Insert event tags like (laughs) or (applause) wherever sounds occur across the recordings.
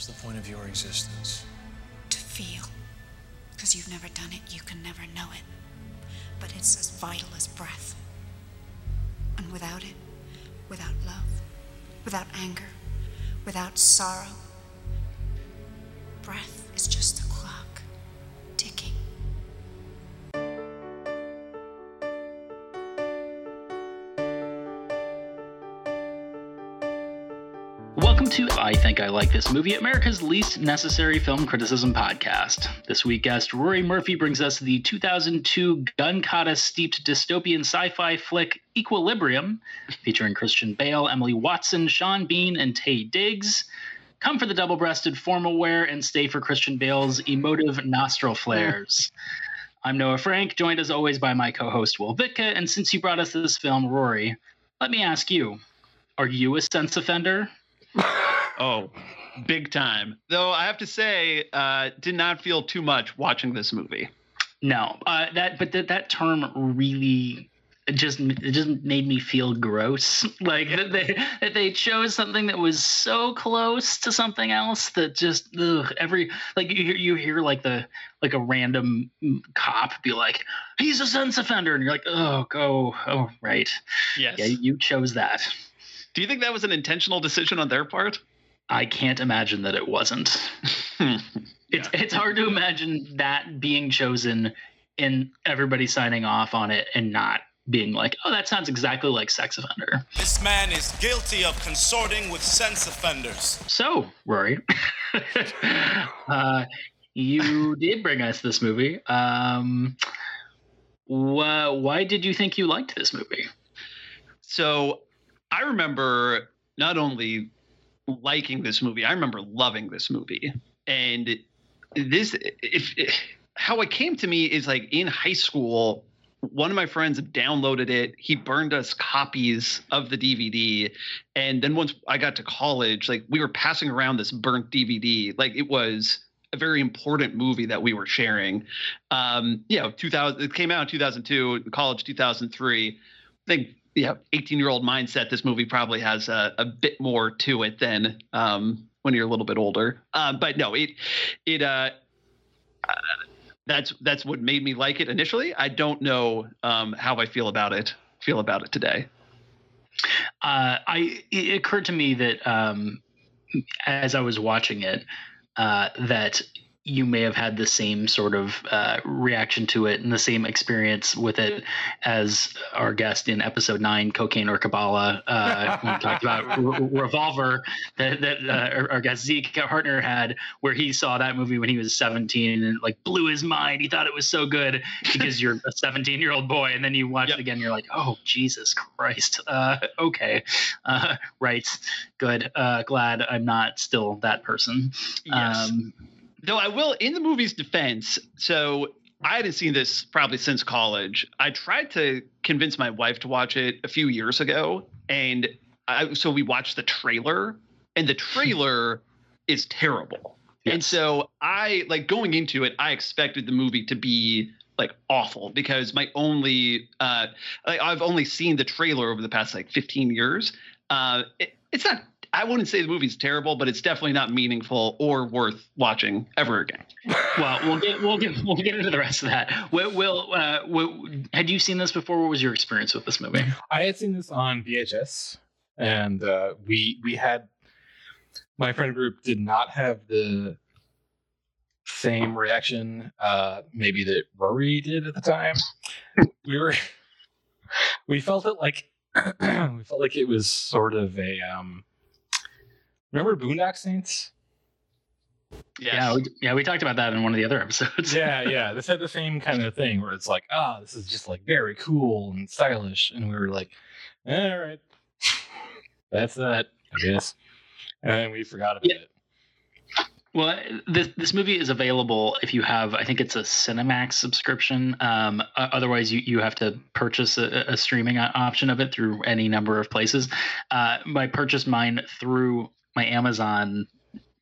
What's the point of your existence? To feel. Because you've never done it, you can never know it. But it's as vital as breath. And without it, without love, without anger, without sorrow, breath is just to I Think I Like This Movie, America's least necessary film criticism podcast. This week, guest Rory Murphy brings us the 2002 gun kata steeped dystopian sci fi flick Equilibrium, featuring Christian Bale, Emily Watson, Sean Bean, and Taye Diggs. Come for the double breasted formal wear and stay for Christian Bale's emotive nostril (laughs) flares. I'm Noah Frank, joined as always by my co host Will Vitka. And since you brought us this film, Rory, let me ask you are you a sense offender? (laughs) Oh, big time. Though I have to say, uh, did not feel too much watching this movie. No, uh, that but that that term really it just it just made me feel gross. (laughs) Like that they that they chose something that was so close to something else that just ugh, every like you hear you hear like the like a random cop be like he's a sense offender and you're like oh go oh right Yes. yeah you chose that. Do you think that was an intentional decision on their part? I can't imagine that it wasn't. (laughs) It's it's hard to imagine that being chosen and everybody signing off on it and not being like, oh, that sounds exactly like sex offender. This man is guilty of consorting with sense offenders. So, Rory, (laughs) uh, you did bring us this movie. Um, wh- why did you think you liked this movie? So I remember not only liking this movie, I remember loving this movie. And this, if, how it came to me is like in high school, one of my friends downloaded it. He burned us copies of the DVD. And then once I got to college, like we were passing around this burnt DVD. Like it was a very important movie that we were sharing. Um, you know, 2000, it came out in 2002, college 2003. I think yeah, 18 year old mindset, this movie probably has a, a bit more to it than um, when you're a little bit older. Um, but no, it it uh, uh, that's that's what made me like it initially. I don't know um, how I feel about it feel about it today. Uh, I it occurred to me that um, as I was watching it, uh, that you may have had the same sort of uh, reaction to it and the same experience with it as our guest in episode nine, Cocaine or Kabbalah, uh, we talked about (laughs) Re- Revolver, that, that uh, our, our guest Zeke Hartner had, where he saw that movie when he was 17 and it like blew his mind. He thought it was so good because you're a 17 year old boy. And then you watch Yep. it again, you're like, oh, Jesus Christ. Uh, okay. Uh, right. Good. Uh, glad I'm not still that person. Yes. Um, Though I will, in the movie's defense, so I hadn't seen this probably since college. I tried to convince my wife to watch it a few years ago, and I, so we watched the trailer, and the trailer (laughs) is terrible. And so I like going into it, I expected the movie to be like awful because my only uh like I've only seen the trailer over the past like 15 years. Uh it, it's not I wouldn't say the movie's terrible, but it's definitely not meaningful or worth watching ever again. well, we'll get we'll get we'll get into the rest of that. Will, Will uh, Will, had you seen this before? What was your experience with this movie? I had seen this on VHS, and uh, we we had my friend group did not have the same reaction, uh, maybe that Rory did at the time. we were we felt it like (clears throat) we felt like it was sort of a um. Remember Boondock Saints? Yeah, we, yeah, we talked about that in one of the other episodes. yeah, (laughs) yeah. This had the same kind of thing where it's like, ah, this is just like very cool and stylish, and we were like, all right, that's that, I guess. And then we forgot about Yeah. it. Well, this this movie is available if you have, I think it's a Cinemax subscription. Um, otherwise, you, you have to purchase a, a streaming option of it through any number of places. Uh, I purchased mine through my Amazon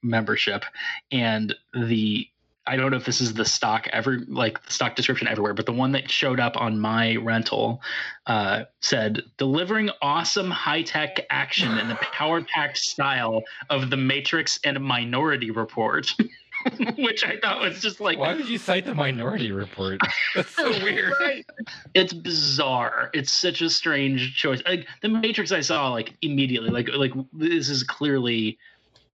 membership, and the I don't know if this is the stock every like the stock description everywhere, but the one that showed up on my rental uh, said delivering awesome high tech action in the (sighs) power packed style of The Matrix and Minority Report. (laughs) (laughs) Which I thought was just like Why would you cite the Minority Report? (laughs) That's so weird. it's bizarre. It's such a strange choice. Like the Matrix, I saw like immediately. Like like this is clearly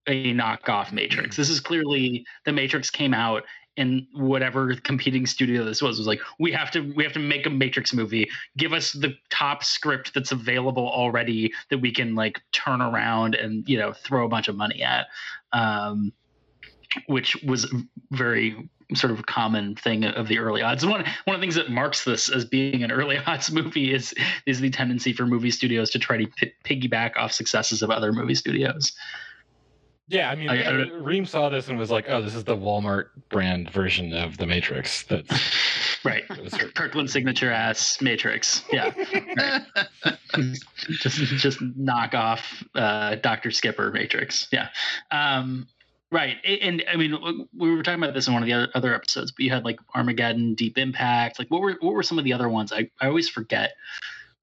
a knockoff Matrix. This is clearly the Matrix came out and whatever competing studio this was was like we have to we have to make a matrix movie give us the top script that's available already that we can like turn around and you know throw a bunch of money at um which was very sort of common thing of the early odds. One one of the things that marks this as being an early (laughs) odds movie is is the tendency for movie studios to try to p- piggyback off successes of other movie studios. Yeah, I mean, I- I uh, Reem saw this and was like, "Oh, this is the Walmart brand version of the Matrix." That's (laughs) Right. that Kirkland signature ass Matrix. Yeah. (laughs) just just knock off uh, Dr. Skipper Matrix. Yeah. Um, right. And I mean, we were talking about this in one of the other, episodes, but you had like Armageddon, Deep Impact. Like, what were what were some of the other ones? I, I always forget.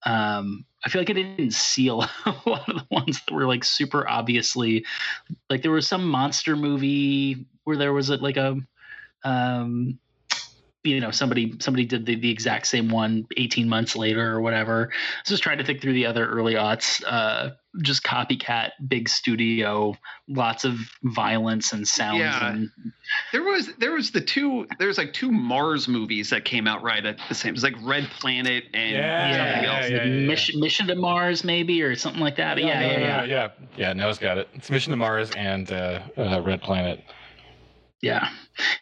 Um, I feel like I didn't see a lot (laughs) a lot of the ones that were like super obviously like there was some monster movie where there was a, like a um you know somebody somebody did the, the exact same one 18 months later or whatever so just trying to think through the other early aughts uh just copycat big studio lots of violence and sounds Yeah. and There was there was the two there's like two Mars movies that came out right at the same. Time. It's like Red Planet and Yeah, something yeah, else. yeah, like mission mission to mars maybe or something like that yeah yeah no, yeah, no, yeah. no, yeah, yeah. Noah's got it. It's Mission to Mars and uh, uh, Red Planet. Yeah.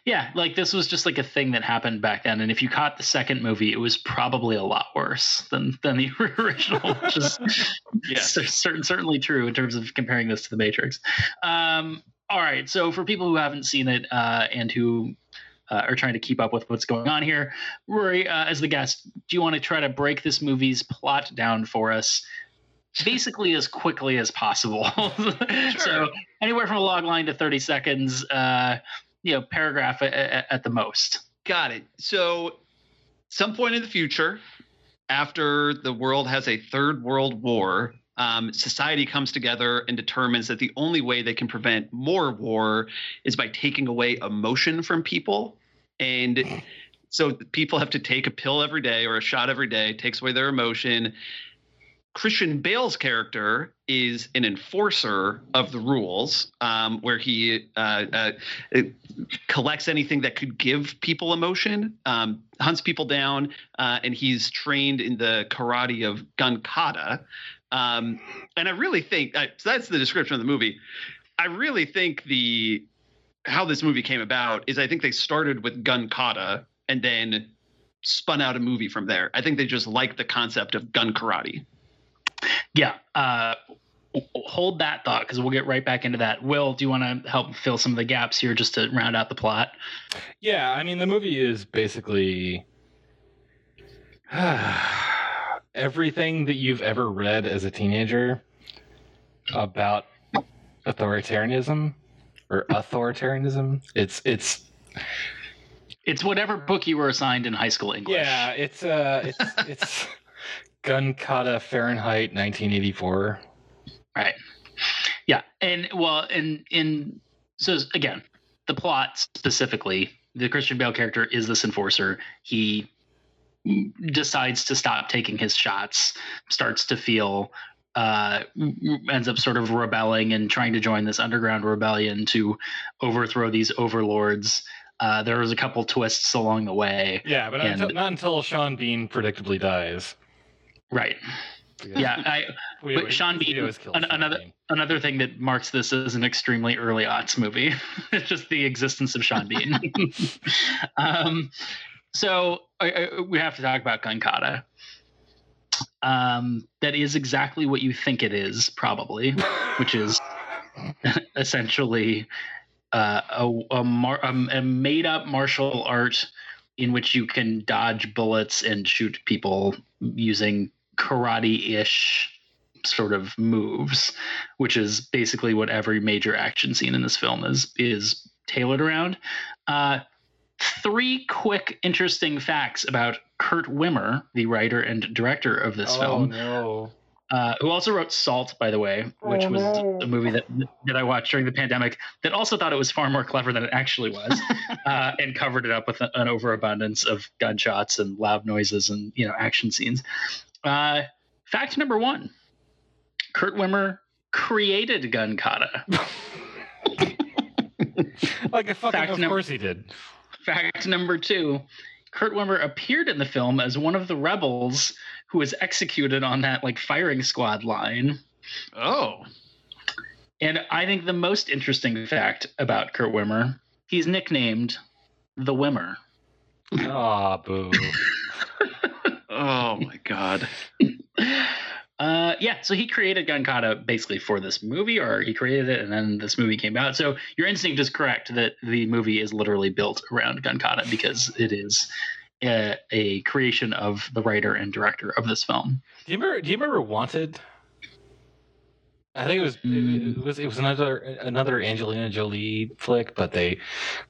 Yeah. Like this was just like a thing that happened back then. And if you caught the second movie, it was probably a lot worse than than the (laughs) original, which is (laughs) Yeah. certain, certainly true in terms of comparing this to the Matrix. Um, all right. So for people who haven't seen it uh, and who uh, are trying to keep up with what's going on here, Rory, uh, as the guest, do you want to try to break this movie's plot down for us? Basically, as quickly as possible. (laughs) sure. So, anywhere from a log line to 30 seconds, uh, you know, paragraph at, at, at the most. Got it. So, some point in the future, after the world has a third world war, um, society comes together and determines that the only way they can prevent more war is by taking away emotion from people. And so people have to take a pill every day or a shot every day, takes away their emotion. Christian Bale's character is an enforcer of the rules, um, where he uh, uh, collects anything that could give people emotion, um, hunts people down, uh, and he's trained in the karate of gun kata. Um, and I really think uh, so that's the description of the movie. I really think the how this movie came about is I think they started with gun kata and then spun out a movie from there. I think they just liked the concept of gun karate. Yeah. Uh, hold that thought because we'll get right back into that. Will, do you want to help fill some of the gaps here just to round out the plot? Yeah, I mean the movie is basically (sighs) everything that you've ever read as a teenager about authoritarianism or authoritarianism. It's it's It's whatever book you were assigned in high school English. yeah, it's uh it's it's gun kata Fahrenheit 1984. Right. Yeah. And well, and in so again, the plot specifically, the Christian Bale character is this enforcer. He decides to stop taking his shots, starts to feel uh ends up sort of rebelling and trying to join this underground rebellion to overthrow these overlords. Uh, there was a couple twists along the way. Yeah, but not And- until, not until Sean Bean predictably dies. Right. Yeah. I, (laughs) We- But we- Sean Bean- an- another- Bean. another thing that marks this as an extremely early aughts movie. (laughs) it's just the existence of Sean Bean. (laughs) um, so I, I, we have to talk about Gun Kata. Um, that is exactly what you think it is, probably, which is essentially uh, a, a, mar- a made up martial art in which you can dodge bullets and shoot people using karate ish sort of moves, which is basically what every major action scene in this film is is tailored around. Uh, three quick, interesting facts about Kurt Wimmer, the writer and director of this oh film, no! uh, who also wrote Salt, by the way, which Oh, was no. a movie that that I watched during the pandemic. That also thought it was far more clever than it actually was, (laughs) uh, and covered it up with an overabundance of gunshots and loud noises and you know action scenes. Uh, fact number one: Kurt Wimmer created Gun Kata. (laughs) Like a fucking, Fact of number- course he did. Fact number two Kurt Wimmer appeared in the film as one of the rebels who was executed on that like firing squad line. Oh. And I think the most interesting fact about Kurt Wimmer, he's nicknamed the Wimmer. Ah, boo. (laughs) Oh my god. (laughs) Uh, yeah, so he created Gun Kata basically for this movie, or he created it and then this movie came out. So your instinct is correct that the movie is literally built around Gun Kata because it is a, a creation of the writer and director of this film. Do you remember? Do you remember Wanted? I think it was it, it was it was another another Angelina Jolie flick, but they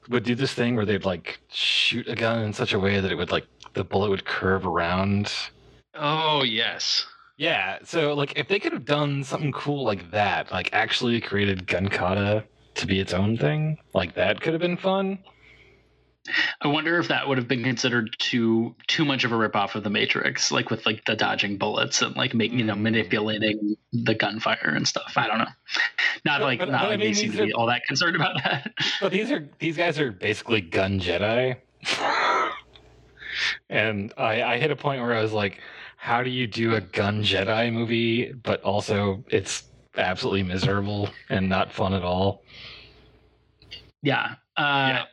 would do this thing where they'd like shoot a gun in such a way that it would like the bullet would curve around. Oh yes. Yeah, so like if they could have done something cool like that, like actually created Gun Kata to be its own thing, like that could have been fun. I wonder if that would have been considered too too much of a ripoff of the Matrix, like with like the dodging bullets and like making you know Mm. manipulating the gunfire and stuff. I don't know. Not But- like but- not but I like mean, they seem to be all that concerned about that. But these are these guys are basically gun Jedi. (laughs) and I, I hit a point where I was like, how do you do a gun Jedi movie, but also it's absolutely miserable and not fun at all? Yeah. Uh, Yeah.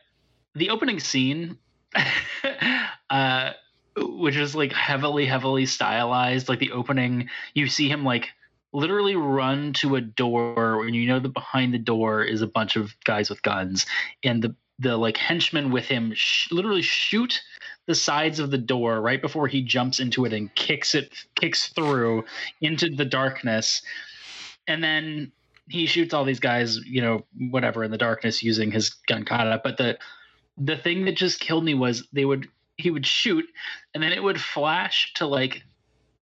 The opening scene, (laughs) uh, which is like heavily, heavily stylized, like the opening, you see him like literally run to a door and you know that behind the door is a bunch of guys with guns, and the the like henchmen with him sh- literally shoot the sides of the door right before he jumps into it and kicks it kicks through into the darkness and then he shoots all these guys, you know, whatever in the darkness using his gun kata. But the the thing that just killed me was they would he would shoot and then it would flash to like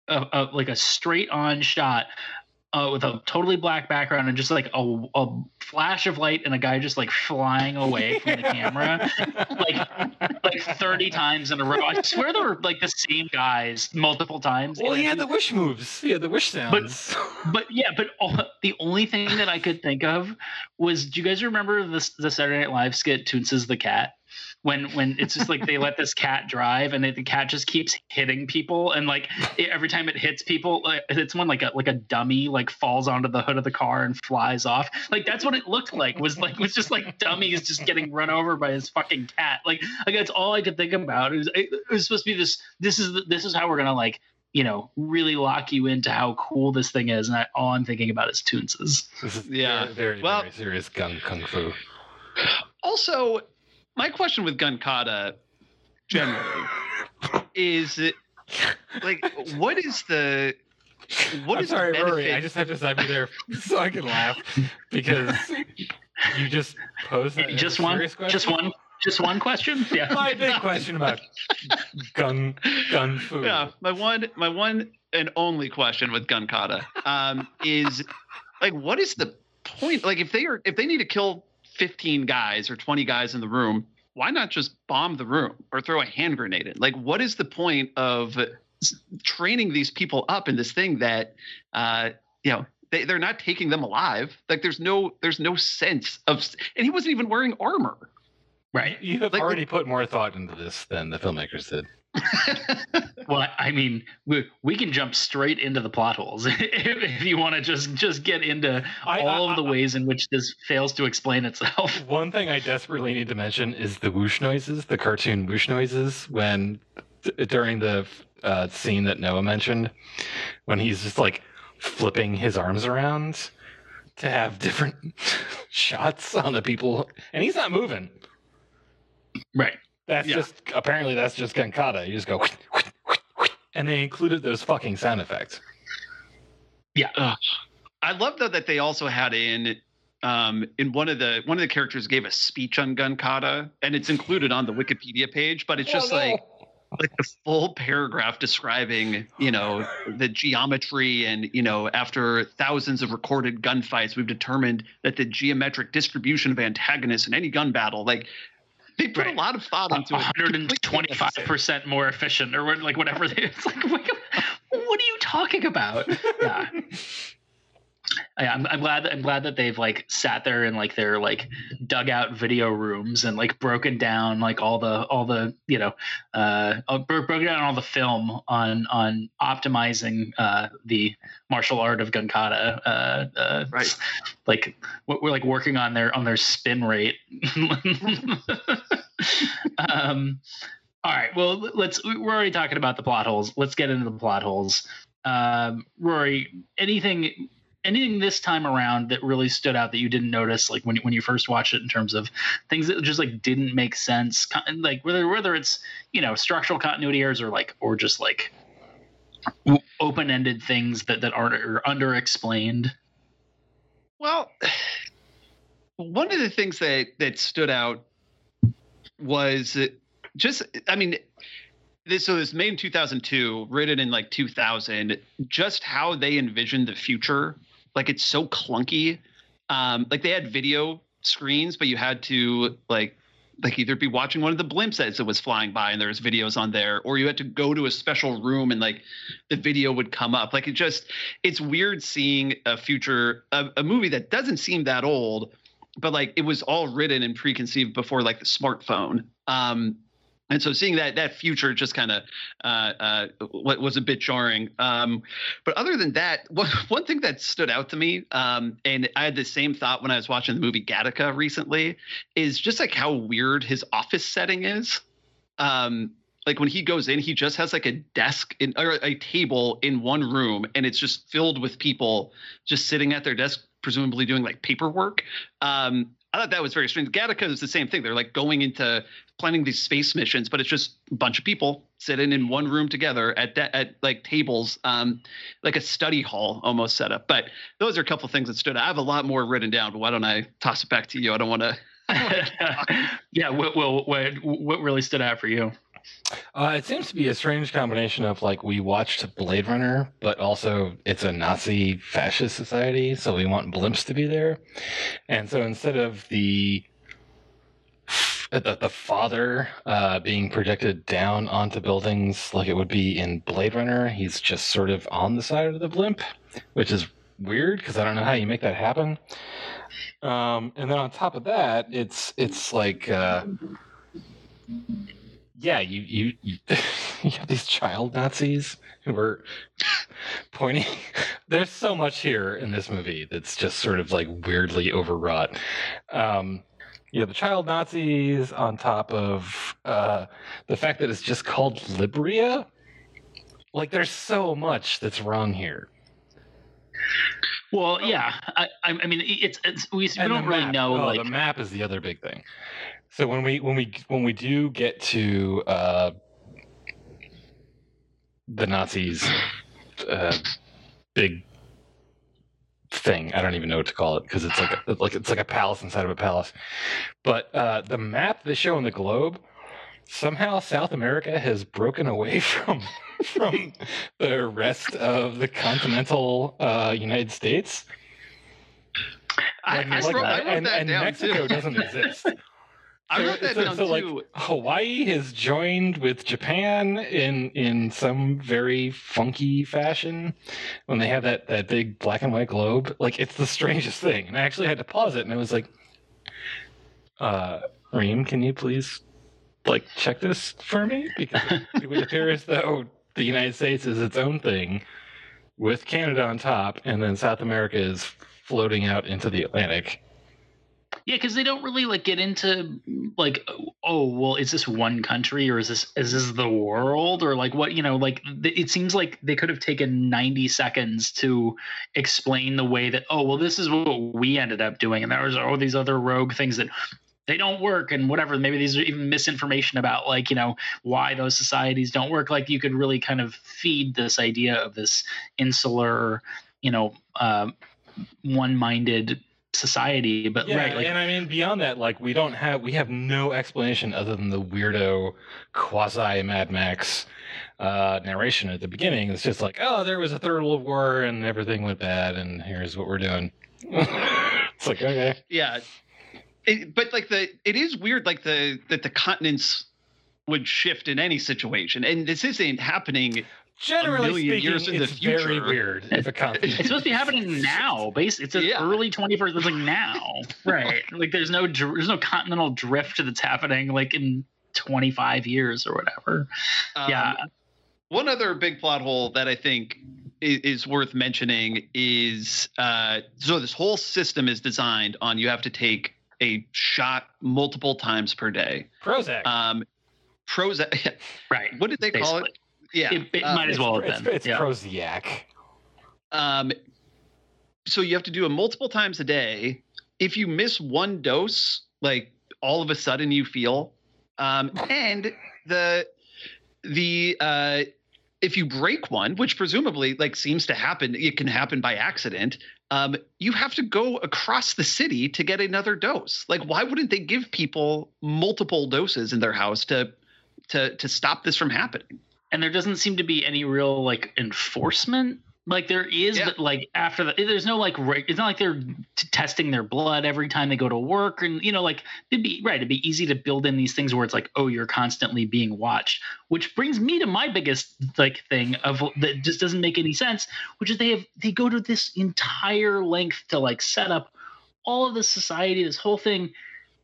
a, a like a straight on shot uh, with a totally black background and just like a, a flash of light and a guy just like flying away from the camera (laughs) like like 30 times in a row. I swear they were like the same guys multiple times. Well, had the wish moves. yeah the wish sounds. but yeah, but all, the only thing that I could think of was, do you guys remember this the Saturday Night Live skit "Toonces the Cat"? When when it's just like they let this cat drive and it, the cat just keeps hitting people and like it, every time it hits people, like, it's when like a like a dummy like falls onto the hood of the car and flies off. Like that's what it looked like. Was like was just like dummies just getting run over by his fucking cat. Like like that's all I could think about. It was it, it was supposed to be this. This is the, this is how we're gonna like you know, really lock you into how cool this thing is. And I, all I'm thinking about is Toonces. is (laughs) Yeah. very, very, Well- very serious gun kung fu. Also, my question with Gun Kata generally is like what is the what I'm is sorry, the benefit? Rory. I just have to stop you there (laughs) so I can laugh because you just posed that as Just one, question. just one, just one question. (laughs) Yeah. My big question about gun gun fu. yeah, my one my one and only question with Gun Kata um, is like what is the point? Like if they are if they need to kill 15 guys or 20 guys in the room, why not just bomb the room or throw a hand grenade in? Like what is the point of training these people up in this thing that uh, you know they, they're not taking them alive like there's no there's no sense of and he wasn't even wearing armor Right. You have Like- already put more thought into this than the filmmakers did. (laughs) Well, I mean, we, we can jump straight into the plot holes (laughs) if, if you want to just just get into I- all I- of the ways in which this fails to explain itself. (laughs) One thing I desperately need to mention is the whoosh noises, the cartoon whoosh noises, when during the uh, scene that Noah mentioned, when he's just like flipping his arms around to have different shots on the people, and he's not moving. Right. That's Yeah. just apparently that's just Gun Kata. You just go, and they included those fucking sound effects. Yeah. I love though that they also had in um, in one of the one of the characters gave a speech on gun kata, and it's included on the Wikipedia page, but it's just like like the full paragraph describing you know the geometry and you know after thousands of recorded gunfights we've determined that the geometric distribution of antagonists in any gun battle like they put Right. a lot of thought into it. 125 percent more efficient, or like whatever. It's (laughs) like, what what are you talking about? (laughs) Yeah. I- I'm, I'm glad that I'm glad that they've like sat there in like their like dugout video rooms and like broken down like all the all the you know uh uh, bro- broken down all the film on on optimizing uh the martial art of gunkata uh, uh Right. like we're we're, like working on their on their spin rate. (laughs) Um all right well let's we're already talking about the plot holes. Let's get into the plot holes. Um rory anything anything this time around that really stood out that you didn't notice like when, when you first watched it in terms of things that just like didn't make sense like whether whether it's you know structural continuity errors or like or just like open-ended things that that aren't are under explained Well, one of the things that that stood out was just, I mean, this so this made in 2002, written in like 2000. Just how they envisioned the future, like it's so clunky. Um, like they had video screens, but you had to like like either be watching one of the blimps as it was flying by and there was videos on there or you had to go to a special room and like the video would come up like it just it's weird seeing a future a, a movie that doesn't seem that old but like it was all written and preconceived before like the smartphone um and so seeing that that future just kind of uh, uh, was a bit jarring. Um, but other than that, (laughs) one, one thing that stood out to me, um, and I had the same thought when I was watching the movie Gattaca recently, is just like how weird his office setting is. Um, like when he goes in, he just has like a desk in or a table in one room, and it's just filled with people just sitting at their desk, presumably doing like paperwork. Um, I thought that was very strange. Gattaca is the same thing. They're like going into planning these space missions, but it's just a bunch of people sitting in one room together at de- at like tables, um, like a study hall almost set up. But those are a couple things that stood out. I have a lot more written down, but why don't I toss it back to you? I don't want (laughs) (laughs) to. yeah what, what, what, what really stood out for you Uh, it seems to be a strange combination of like we watched Blade Runner, but also it's a Nazi fascist society, so we want blimps to be there. And so instead of the the, the father uh, being projected down onto buildings like it would be in Blade Runner, he's just sort of on the side of the blimp, which is weird because I don't know how you make that happen. Um, and then on top of that, it's it's like. Uh, yeah, you you you, (laughs) you have these child Nazis who are (laughs) pointing. (laughs) There's so much here in this movie that's just sort of like weirdly overwrought. Um, you have the child Nazis on top of uh, the fact that it's just called Libria. Like, there's so much that's wrong here. well yeah i i I mean it's it's we, we don't really map. know Oh, like the map is the other big thing. So when we when we when we do get to uh, the Nazis' uh, big thing, I don't even know what to call it because it's like a, like it's like a palace inside of a palace. But uh, the map they show on the globe somehow South America has broken away (laughs) from from the rest of the continental uh, United States. I, Like, I like wrote, I wrote and, and Mexico doesn't exist. (laughs) I wrote that so- down so, like, too. Hawaii has joined with Japan in in some very funky fashion when they have that that big black and white globe. Like it's the strangest thing. And I actually had to pause it and I was like, uh Reem, can you please like check this for me? Because it would appear as though the United States is its own thing with Canada on top, and then South America is floating out into the Atlantic. Yeah, because they don't really like get into like, oh, well, is this one country or is this is this the world or like what you know? Like it seems like they could have taken ninety seconds to explain the way that oh, well, this is what we ended up doing, and there was all these other rogue things that they don't work and whatever. Maybe these are even misinformation about like you know why those societies don't work. Like you could really kind of feed this idea of this insular, you know, uh, one-minded society. But Yeah, right, like and I mean beyond that, like we don't have we have no explanation other than the weirdo quasi Mad Max uh, narration at the beginning. It's just like, oh, there was a third world war and everything went bad, and here's what we're doing. (laughs) it's like okay, Yeah. It, but like the it is weird like the that the continents would shift in any situation and this isn't happening generally million speaking, years in the it's very future. weird if a continent. it's supposed to be happening now. Base, it's an Yeah. early 21st. It's like now, (laughs) right? Like there's no there's no continental drift that's happening like in 25 years or whatever. Um, Yeah. One other big plot hole that I think is, is worth mentioning is uh, so this whole system is designed on you have to take a shot multiple times per day. Prozac. Um, Prozac. (laughs) Right. What did they call it? Yeah, It, it uh, might as well have it's, been. it's yeah. Prozac. Um, so you have to do it multiple times a day. If you miss one dose, like all of a sudden you feel, um, and the the uh, if you break one, which presumably like seems to happen, it can happen by accident. Um, you have to go across the city to get another dose. Like, why wouldn't they give people multiple doses in their house to to to stop this from happening? And there doesn't seem to be any real like enforcement like there is Yeah. but like after the there's no like it's not like they're t- testing their blood every time they go to work and you know like it'd be right it'd be easy to build in these things where it's like oh you're constantly being watched which brings me to my biggest like thing of that just doesn't make any sense which is they have they go to this entire length to like set up all of this society this whole thing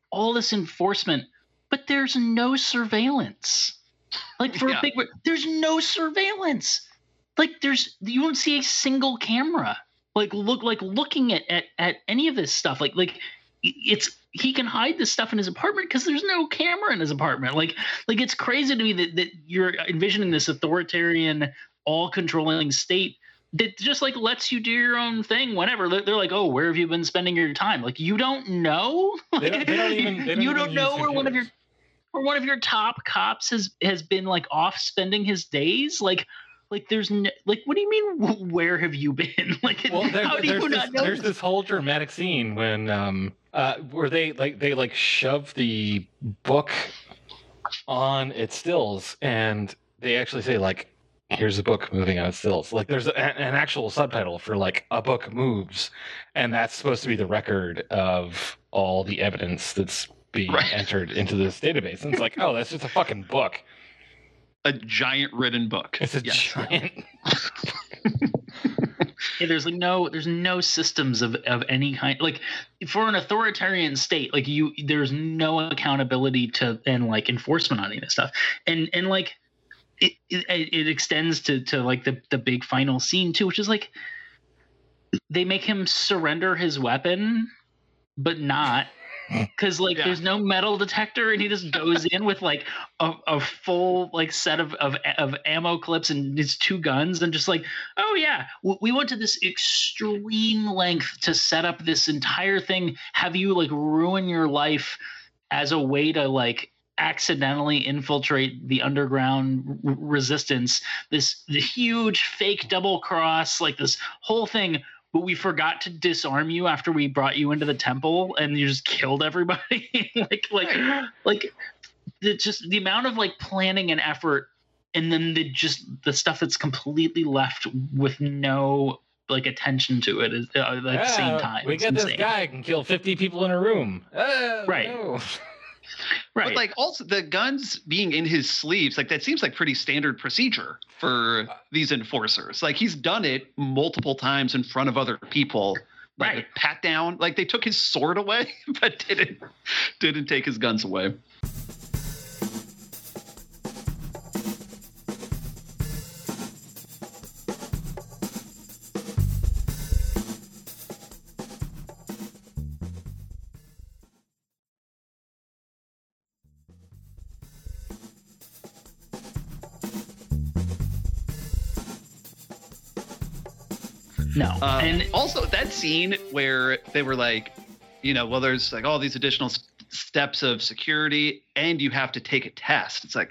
all this enforcement but there's no surveillance like for Yeah. a big there's no surveillance. Like there's you don't see a single camera like look like looking at at, at any of this stuff. Like like it's he can hide this stuff in his apartment because there's no camera in his apartment. Like like it's crazy to me that, that you're envisioning this authoritarian all controlling state that just like lets you do your own thing whenever they're, like oh where have you been spending your time? Like you don't know? They don't- they don't even- they (laughs) don't you don't know where one of your where one of your top cops has has been like off spending his days? Like like there's no, like what do you mean where have you been? (laughs) Like well, there, how do there's, you this, not know there's this? whole dramatic scene when um uh where they like they like shove the book on its stills and they actually say like here's a book moving on its stills. Like there's a, an actual subtitle for like a book moves and that's supposed to be the record of all the evidence that's being Right. entered into this database and it's like oh that's just a fucking book A giant written book. it's a Yes. giant (laughs) Yeah, there's like no there's no systems of of any kind like for an authoritarian state like you there's no accountability to and like enforcement on any of this stuff and and like it it, it extends to to like the the big final scene too which is like they make him surrender his weapon but not (laughs) because like Yeah. there's no metal detector and he just goes in with like a, a full like set of, of of ammo clips and his two guns and just like oh yeah we went to this extreme length to set up this entire thing have you like ruin your life as a way to like accidentally infiltrate the underground r- resistance this the huge fake double cross like this whole thing but we forgot to disarm you after we brought you into the temple and you just killed everybody (laughs) like like like the just the amount of like planning and effort and then the just the stuff that's completely left with no like attention to it is uh, at the same time we It's get this guy can kill 50 people in a room Ah, Right. no. (laughs) right But like also the guns being in his sleeves, like that seems like pretty standard procedure for these enforcers. Like he's done it multiple times in front of other people. Like Right. pat down. Like they took his sword away, (laughs) but didn't didn't take his guns away. Uh, and and also that scene where they were like, you know, well, there's like all these additional s- steps of security, and you have to take a test. It's like,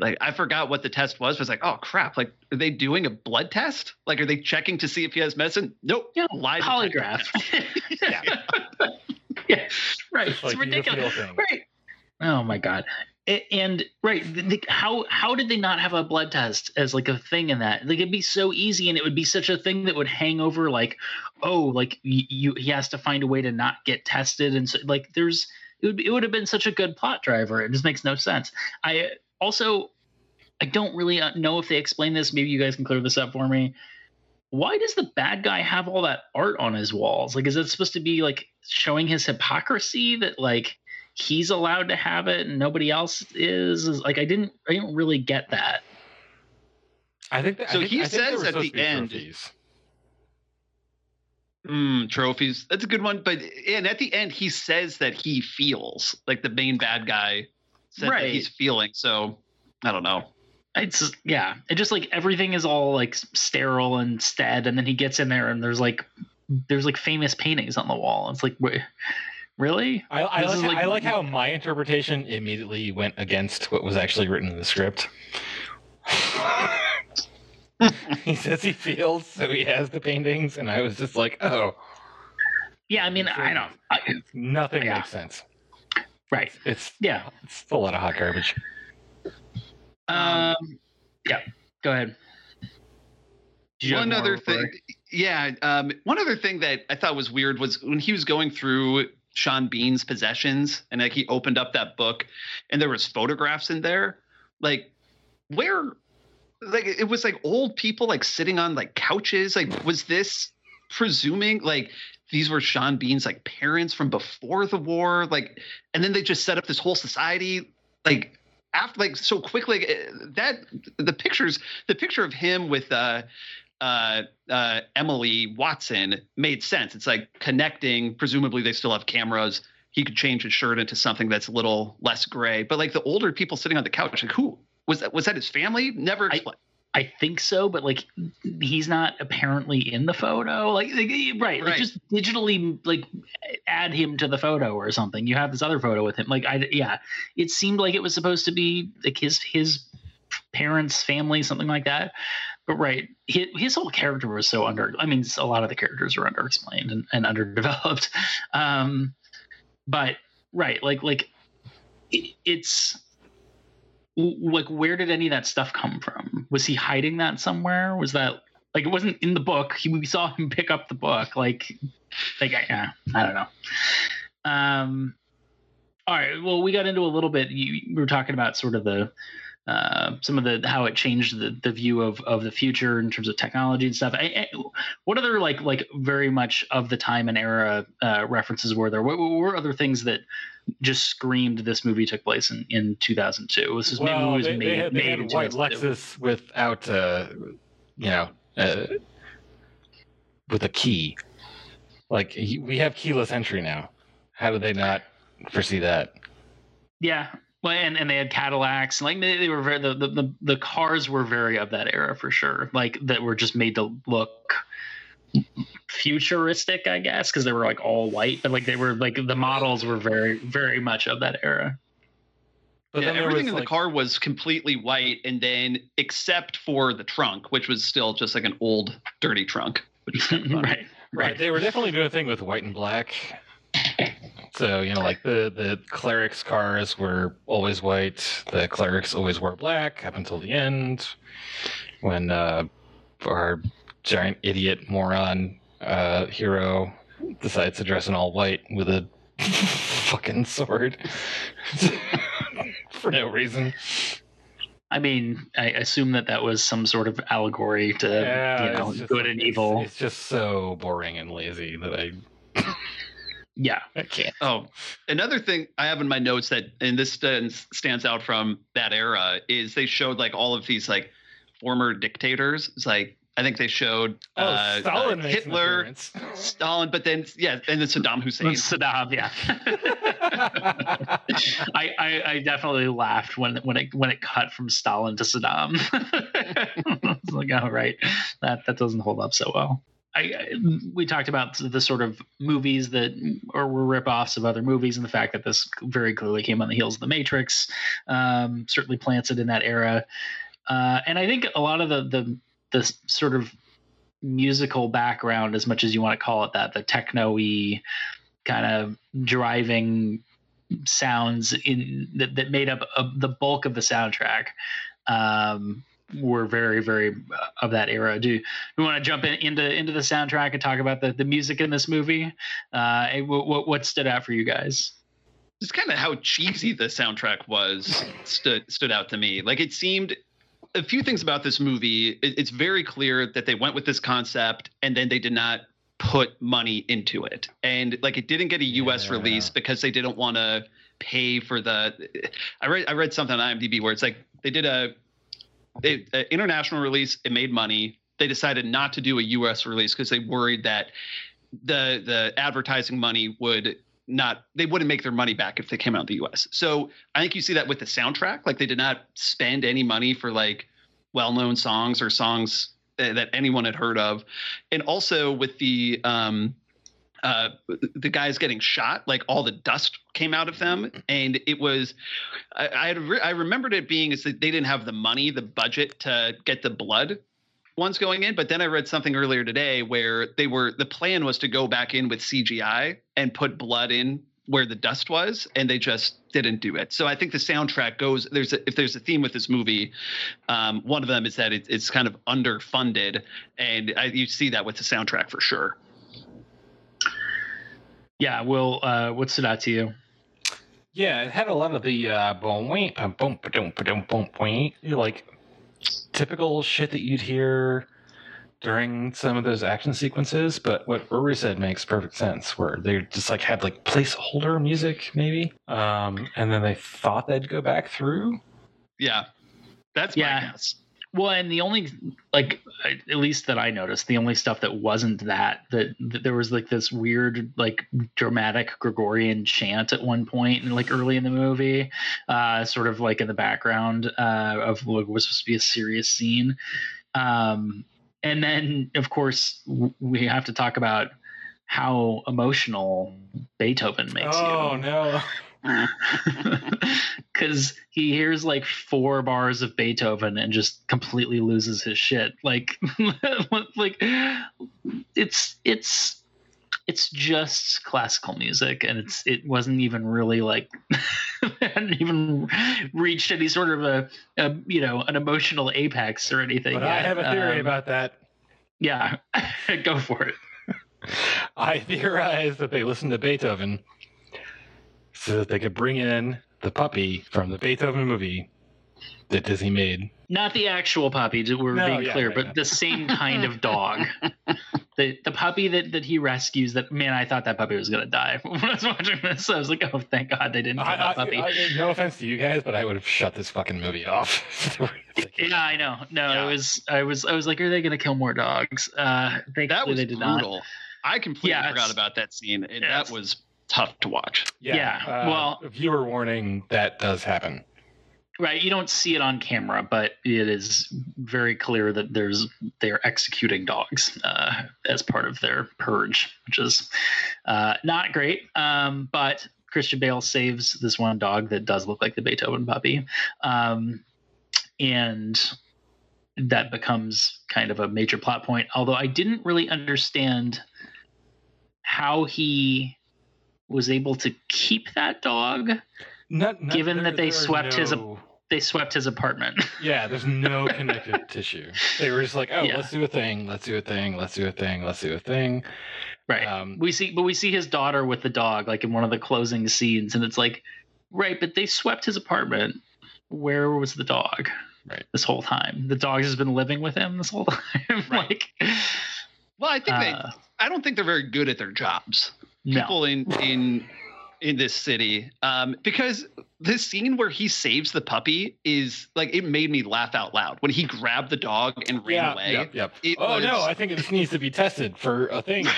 like I forgot what the test was. But it's like, oh crap! Like, are they doing a blood test? Like, are they checking to see if he has medicine? Nope. Yeah, lie detector polygraph. (laughs) Yeah. (laughs) yeah, right. It's like it's ridiculous. Right. Oh my god. And right, the, how how did they not have a blood test as like a thing in that? Like it'd be so easy, and it would be such a thing that would hang over. Like, oh, like you, you he has to find a way to not get tested, and so like there's it would it would have been such a good plot driver. It just makes no sense. I also I don't really uh, know if they explain this. Maybe you guys can clear this up for me. Why does the bad guy have all that art on his walls? Like, is it supposed to be like showing his hypocrisy that like he's allowed to have it and nobody else is? Is- Like, I didn't, I didn't really get that. I think that, So I think, he I says at the end- trophies. Mm, trophies. That's a good one. But and at the end, he says that he feels like the main bad guy said that Right. he's feeling. So I don't know. It's yeah, it just like everything is all like sterile and stead, and then he gets in there and there's like there's like famous paintings on the wall. It's like, wait, really? I, I, like, like- I like how my interpretation immediately went against what was actually written in the script. (laughs) he says he feels, so he has the paintings, and I was just like, oh, Yeah, I mean, I don't. I, nothing Yeah. makes sense. right? It's Yeah. it's a lot of hot garbage. Um. Yeah. Go ahead. You one other thing, Rory? yeah. Um, one other thing that I thought was weird was when he was going through Sean Bean's possessions, and like he opened up that book, and there was photographs in there. Like, where? Like it was like old people like sitting on like couches. Like, was this presuming like these were Sean Bean's like parents from before the war? Like, and then they just set up this whole society like after like so quickly. eh, That the pictures, the picture of him with uh uh, uh, Emily Watson made sense. It's like connecting. Presumably, they still have cameras. He could change his shirt into something that's a little less gray. But like the older people sitting on the couch, like who was that? Was that his family? Never I- explained. I think so, but like he's not apparently in the photo. Like, like, right, like just digitally like add him to the photo or something. You have this other photo with him. Like I yeah, it seemed like it was supposed to be like his his parents, family, something like that. Right, his, his whole character was so under. I mean, a lot of the characters were underexplained and, and (laughs) underdeveloped. Um, but right, like like it, it's like where did any of that stuff come from was he hiding that somewhere was that like it wasn't in the book he, we saw him pick up the book like like I, yeah, I don't know um all right well we got into a little bit you, we were talking about sort of the uh, some of the how it changed the, the view of, of the future in terms of technology and stuff. I, I, what other like like very much of the time and era uh, references were there? What, what were other things that just screamed this movie took place in, in 2002? This is maybe well, it was they, made, they had, they made had white 2002. Lexus without, uh, you know, uh, with a key. Like he- we have keyless entry now. How did they not foresee that? Yeah. Well, and, and they had Cadillacs. Like they, they were very the, the the the cars were very of that era for sure. Like that were just made to look futuristic, I guess, because they were like all white, but like they were like the models were very very much of that era. But yeah, then everything was, in like- the car was completely white, and then except for the trunk, which was still just like an old, dirty trunk. Which kind of right. Right. Right. They were definitely doing a thing with white and black. So, you know, like the, the clerics cars were always white. The clerics always wore black up until the end when uh, our giant idiot moron uh, hero decides to dress in all white with a (laughs) fucking sword (laughs) for no reason. I mean, I assume that that was some sort of allegory to you know it's just good and it's- evil. It's, just so boring and lazy that I, yeah. I can't. Oh, another thing I have in my notes that, and this stands stands out from that era, is they showed like all of these like former dictators. It's like I think they showed Oh, uh, Stalin uh, Hitler. Stalin, but then yeah, and then Saddam Hussein. Saddam, yeah. (laughs) I, I, I definitely laughed when when it when it cut from Stalin to Saddam. (laughs) I was like, oh right, that that doesn't hold up so well. I, we talked about the sort of movies that or were ripoffs of other movies, and the fact that this very clearly came on the heels of The Matrix. Um, certainly plants it in that era, uh, and I think a lot of the the the sort of musical background, as much as you want to call it that, the techno-y kind of driving sounds in that, that made up a, the bulk of the soundtrack um, were very very uh, of that era. Do we want to jump in, into into the soundtrack and talk about the, the music in this movie? Uh, what, what stood out for you guys? It's kind of how cheesy the soundtrack was stood stood out to me. Like it seemed a few things about this movie it, it's very clear that they went with this concept and then they did not put money into it. And like it didn't get a us Yeah. release because they didn't want to pay for the i read i read something on imdb where it's like they did a, a, a international release it made money they decided not to do a us release because they worried that the the advertising money would not they wouldn't make their money back if they came out in the US. So I think you see that with the soundtrack. Like they did not spend any money for like well-known songs or songs uh, that anyone had heard of. And also with the um uh the guys getting shot, like all the dust came out of them. And it was I I, had re- I remembered it being is that they didn't have the money, the budget to get the blood ones going in. But then i read something earlier today where they were the plan was to go back in with cgi and put blood in where the dust was and they just didn't do it. So i think the soundtrack goes there's a, if there's a theme with this movie um, one of them is that it, it's kind of underfunded. And I, you see that with the soundtrack for sure yeah will uh, what stood out to you Yeah, it had a lot of the uh, boom, boom, boom, boom, ba-dum, ba-dum, boom, you know, like typical shit that you'd hear during some of those action sequences. But what Rory said makes perfect sense, where they just like had like placeholder music, maybe, um, and then they thought they'd go back through. yeah that's Yeah. my guess Well, and the only like at least that I noticed, the only stuff that wasn't that that, that there was like this weird like dramatic Gregorian chant at one point and like early in the movie, uh, sort of like in the background uh, of what was supposed to be a serious scene. Um, and then of course we have to talk about how emotional Beethoven makes you Oh no! (laughs) (laughs) because he hears like four bars of Beethoven and just completely loses his shit. Like, (laughs) like it's it's it's just classical music, and it's it wasn't even really like (laughs) hadn't even reached any sort of a, a you know an emotional apex or anything. But I have a theory Um, about that. yeah. Go for it. I theorize that they listened to Beethoven so that they could bring in the puppy from the Beethoven movie that Disney made. Not the actual puppy, we're No, being yeah, clear, right, but no. the same kind of dog. (laughs) the the puppy that, that he rescues that man, I thought that puppy was gonna die. (laughs) When I was watching this, I was like, oh thank God they didn't kill I, that puppy. I- no offense to you guys, but I would have shut this fucking movie off. (laughs) yeah, I know. No, Yeah. it was I was I was like, are they gonna kill more dogs? Uh thankfully that was they did not. brutal i completely Yeah, forgot about that scene and Yeah, that was tough to watch Yeah, uh, well- viewer warning that does happen. Right, you don't see it on camera, but it is very clear that there's they're executing dogs uh, as part of their purge, which is uh, not great. Um, but Christian Bale saves this one dog that does look like the Beethoven puppy, um, and that becomes kind of a major plot point. Although I didn't really understand how he was able to keep that dog. Not, not- Given there- that they there are swept his- They swept his apartment. (laughs) Yeah, there's no connective tissue. They were just like, oh, Yeah. let's do a thing, let's do a thing, let's do a thing, let's do a thing. Right. Um, we see, but we see his daughter with the dog, like in one of the closing scenes, and it's like, right, but they swept his apartment. Where was the dog? Right. This whole time, the dog has been living with him this whole (laughs) time. Right. like, well i think they uh, i don't think they're very good at their jobs no. people in in in this city um because this scene where he saves the puppy is like it made me laugh out loud when he grabbed the dog and ran yeah, away Yep, yep. It oh no, I think this needs to be tested for a thing. (laughs)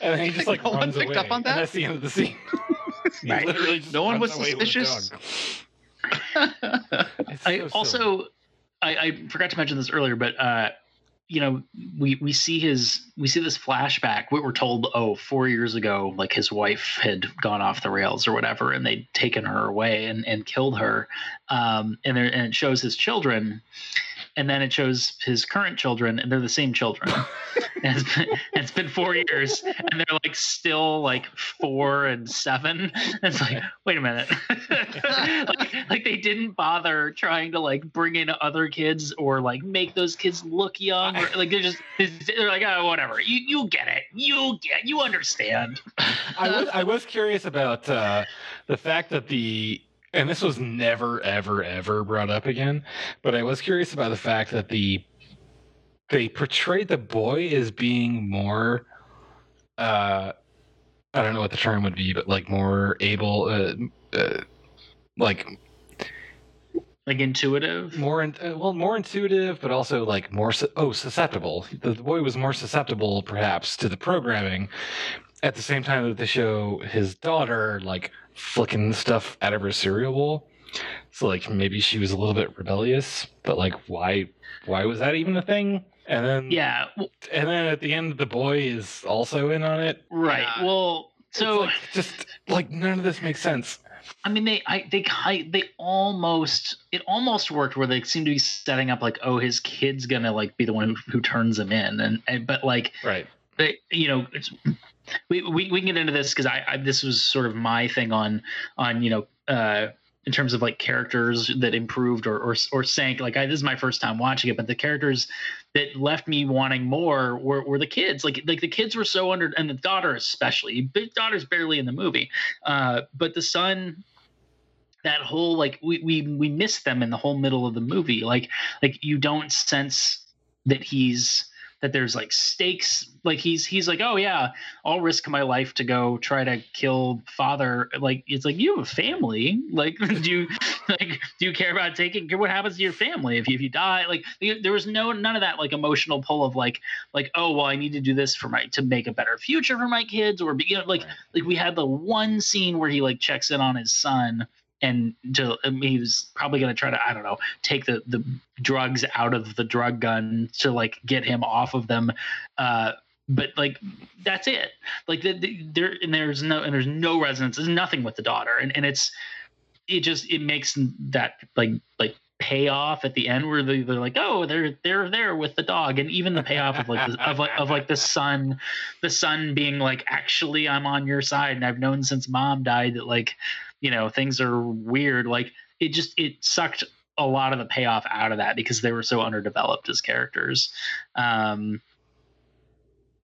And he just like No one runs picked away. up on And that? that's the end of the scene. (laughs) He Right. literally just No one was away with the suspicious? dog. (laughs) I so also, I, I forgot to mention this earlier, but uh, you know we we see his we see this flashback we were told oh four years ago like his wife had gone off the rails or whatever and they'd taken her away and, and killed her. Um, and, there, and it shows his children and then it shows his current children and they're the same children. (laughs) And it's been, it's been four years and they're like still like four and seven. And it's like wait a minute. (laughs) Like, like they didn't bother trying to like bring in other kids or like make those kids look young or like they're just they're like oh whatever. You you get it. You get you understand. I was I was curious about uh, the fact that the and this was never ever ever brought up again, but I was curious about the fact that the they portrayed the boy as being more uh I don't know what the term would be, but like more able uh, uh like like intuitive? more in, uh, well more intuitive but also like more oh susceptible. The boy was more susceptible perhaps to the programming at the same time that the show his daughter like flicking stuff out of her cereal bowl. So like maybe she was a little bit rebellious but like why why was that even a thing? And then yeah and then at the end the boy is also in on it. Right Yeah. well It's so like, just like none of this makes sense. I mean, they, I, they, ki- they almost, it almost worked where they seem to be setting up like, oh, his kid's gonna like be the one who, who turns him in, and, and but like, right. they, you know, it's, we, we we can get into this because I, I this was sort of my thing on on you know uh in terms of like characters that improved or or, or sank. Like I, this is my first time watching it, but the characters that left me wanting more were, were the kids. Like like the kids were so under, and the daughter especially. The daughter's barely in the movie, uh, but the son that whole like we we we miss them in the whole middle of the movie like like you don't sense that he's that there's like stakes. Like he's he's like oh yeah i'll risk my life to go try to kill father. Like it's like you have a family. Like (laughs) do you like do you care about taking what happens to your family if you, if you die? Like there was no none of that like emotional pull of like like oh well i need to do this for my to make a better future for my kids or be you know like like we had the one scene where he like checks in on his son and to I mean, he was probably going to try to I don't know take the the drugs out of the drug gun to like get him off of them. Uh but like that's it. Like the, the, there and there's no and there's no resonance. There's nothing with the daughter. And and it's it just it makes that like like payoff at the end where they, they're like oh they're they're there with the dog. And even the payoff of like of like of like the son the son being like actually i'm on your side and i've known since mom died that like you know things are weird like it just it sucked a lot of the payoff out of that because they were so underdeveloped as characters um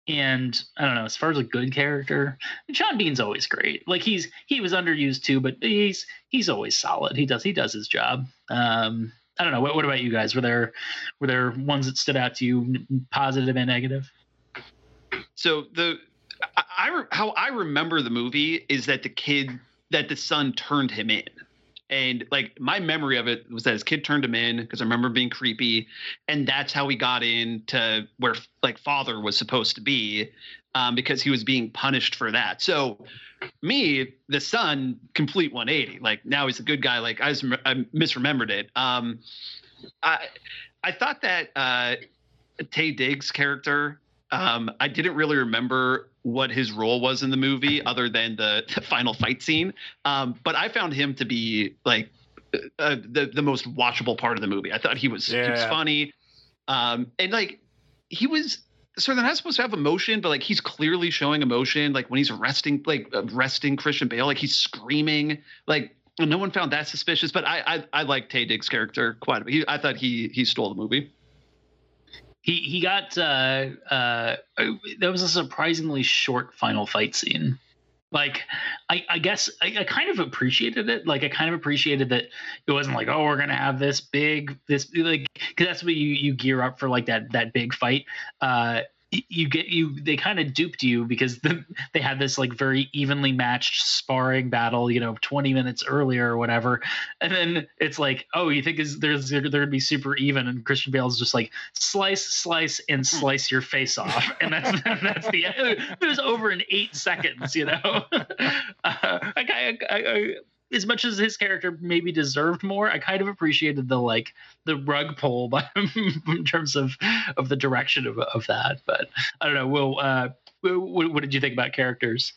and I don't know, as far as a good character, Sean Bean's always great. Like he's he was underused too, but he's he's always solid. He does he does his job. Um, I don't know. What, what about you guys? Were there were there ones that stood out to you, positive and negative? So the I, I how I remember the movie is that the kid that the son turned him in. And like my memory of it was that his kid turned him in because I remember being creepy, and that's how he got into where like father was supposed to be, um, because he was being punished for that. So me, the son, complete 180. Like now he's a good guy. Like I, was, I misremembered it. Um, I I thought that uh, Taye Diggs' character um, I didn't really remember what his role was in the movie other than the, the final fight scene. Um, but I found him to be like uh, the the most watchable part of the movie. I thought he was he was funny, um, and like he was. So they're not supposed to have emotion, but like he's clearly showing emotion. Like when he's arresting, like arresting Christian Bale, like he's screaming. Like no one found that suspicious. But I I, I like Taye Diggs' character quite a bit. He, I thought he he stole the movie. He he got uh uh that was a surprisingly short final fight scene. Like I I guess I, I kind of appreciated it. Like I kind of appreciated that it wasn't like oh we're gonna have this big this like because that's what you you gear up for like that that big fight. Uh, you get you they kind of duped you because the, (laughs) they had this like very evenly matched sparring battle you know 20 minutes earlier or whatever. And then it's like oh you think is there's they're, they're gonna be super even and christian bale's just like slice slice and slice your face off. (laughs) And that's that's the end. It was over in eight seconds you know? (laughs) Uh, I, I, I, as much as his character maybe deserved more, I kind of appreciated the like the rug pull by (laughs) in terms of of the direction of of that. But I don't know. Will, uh, what, what did you think about characters?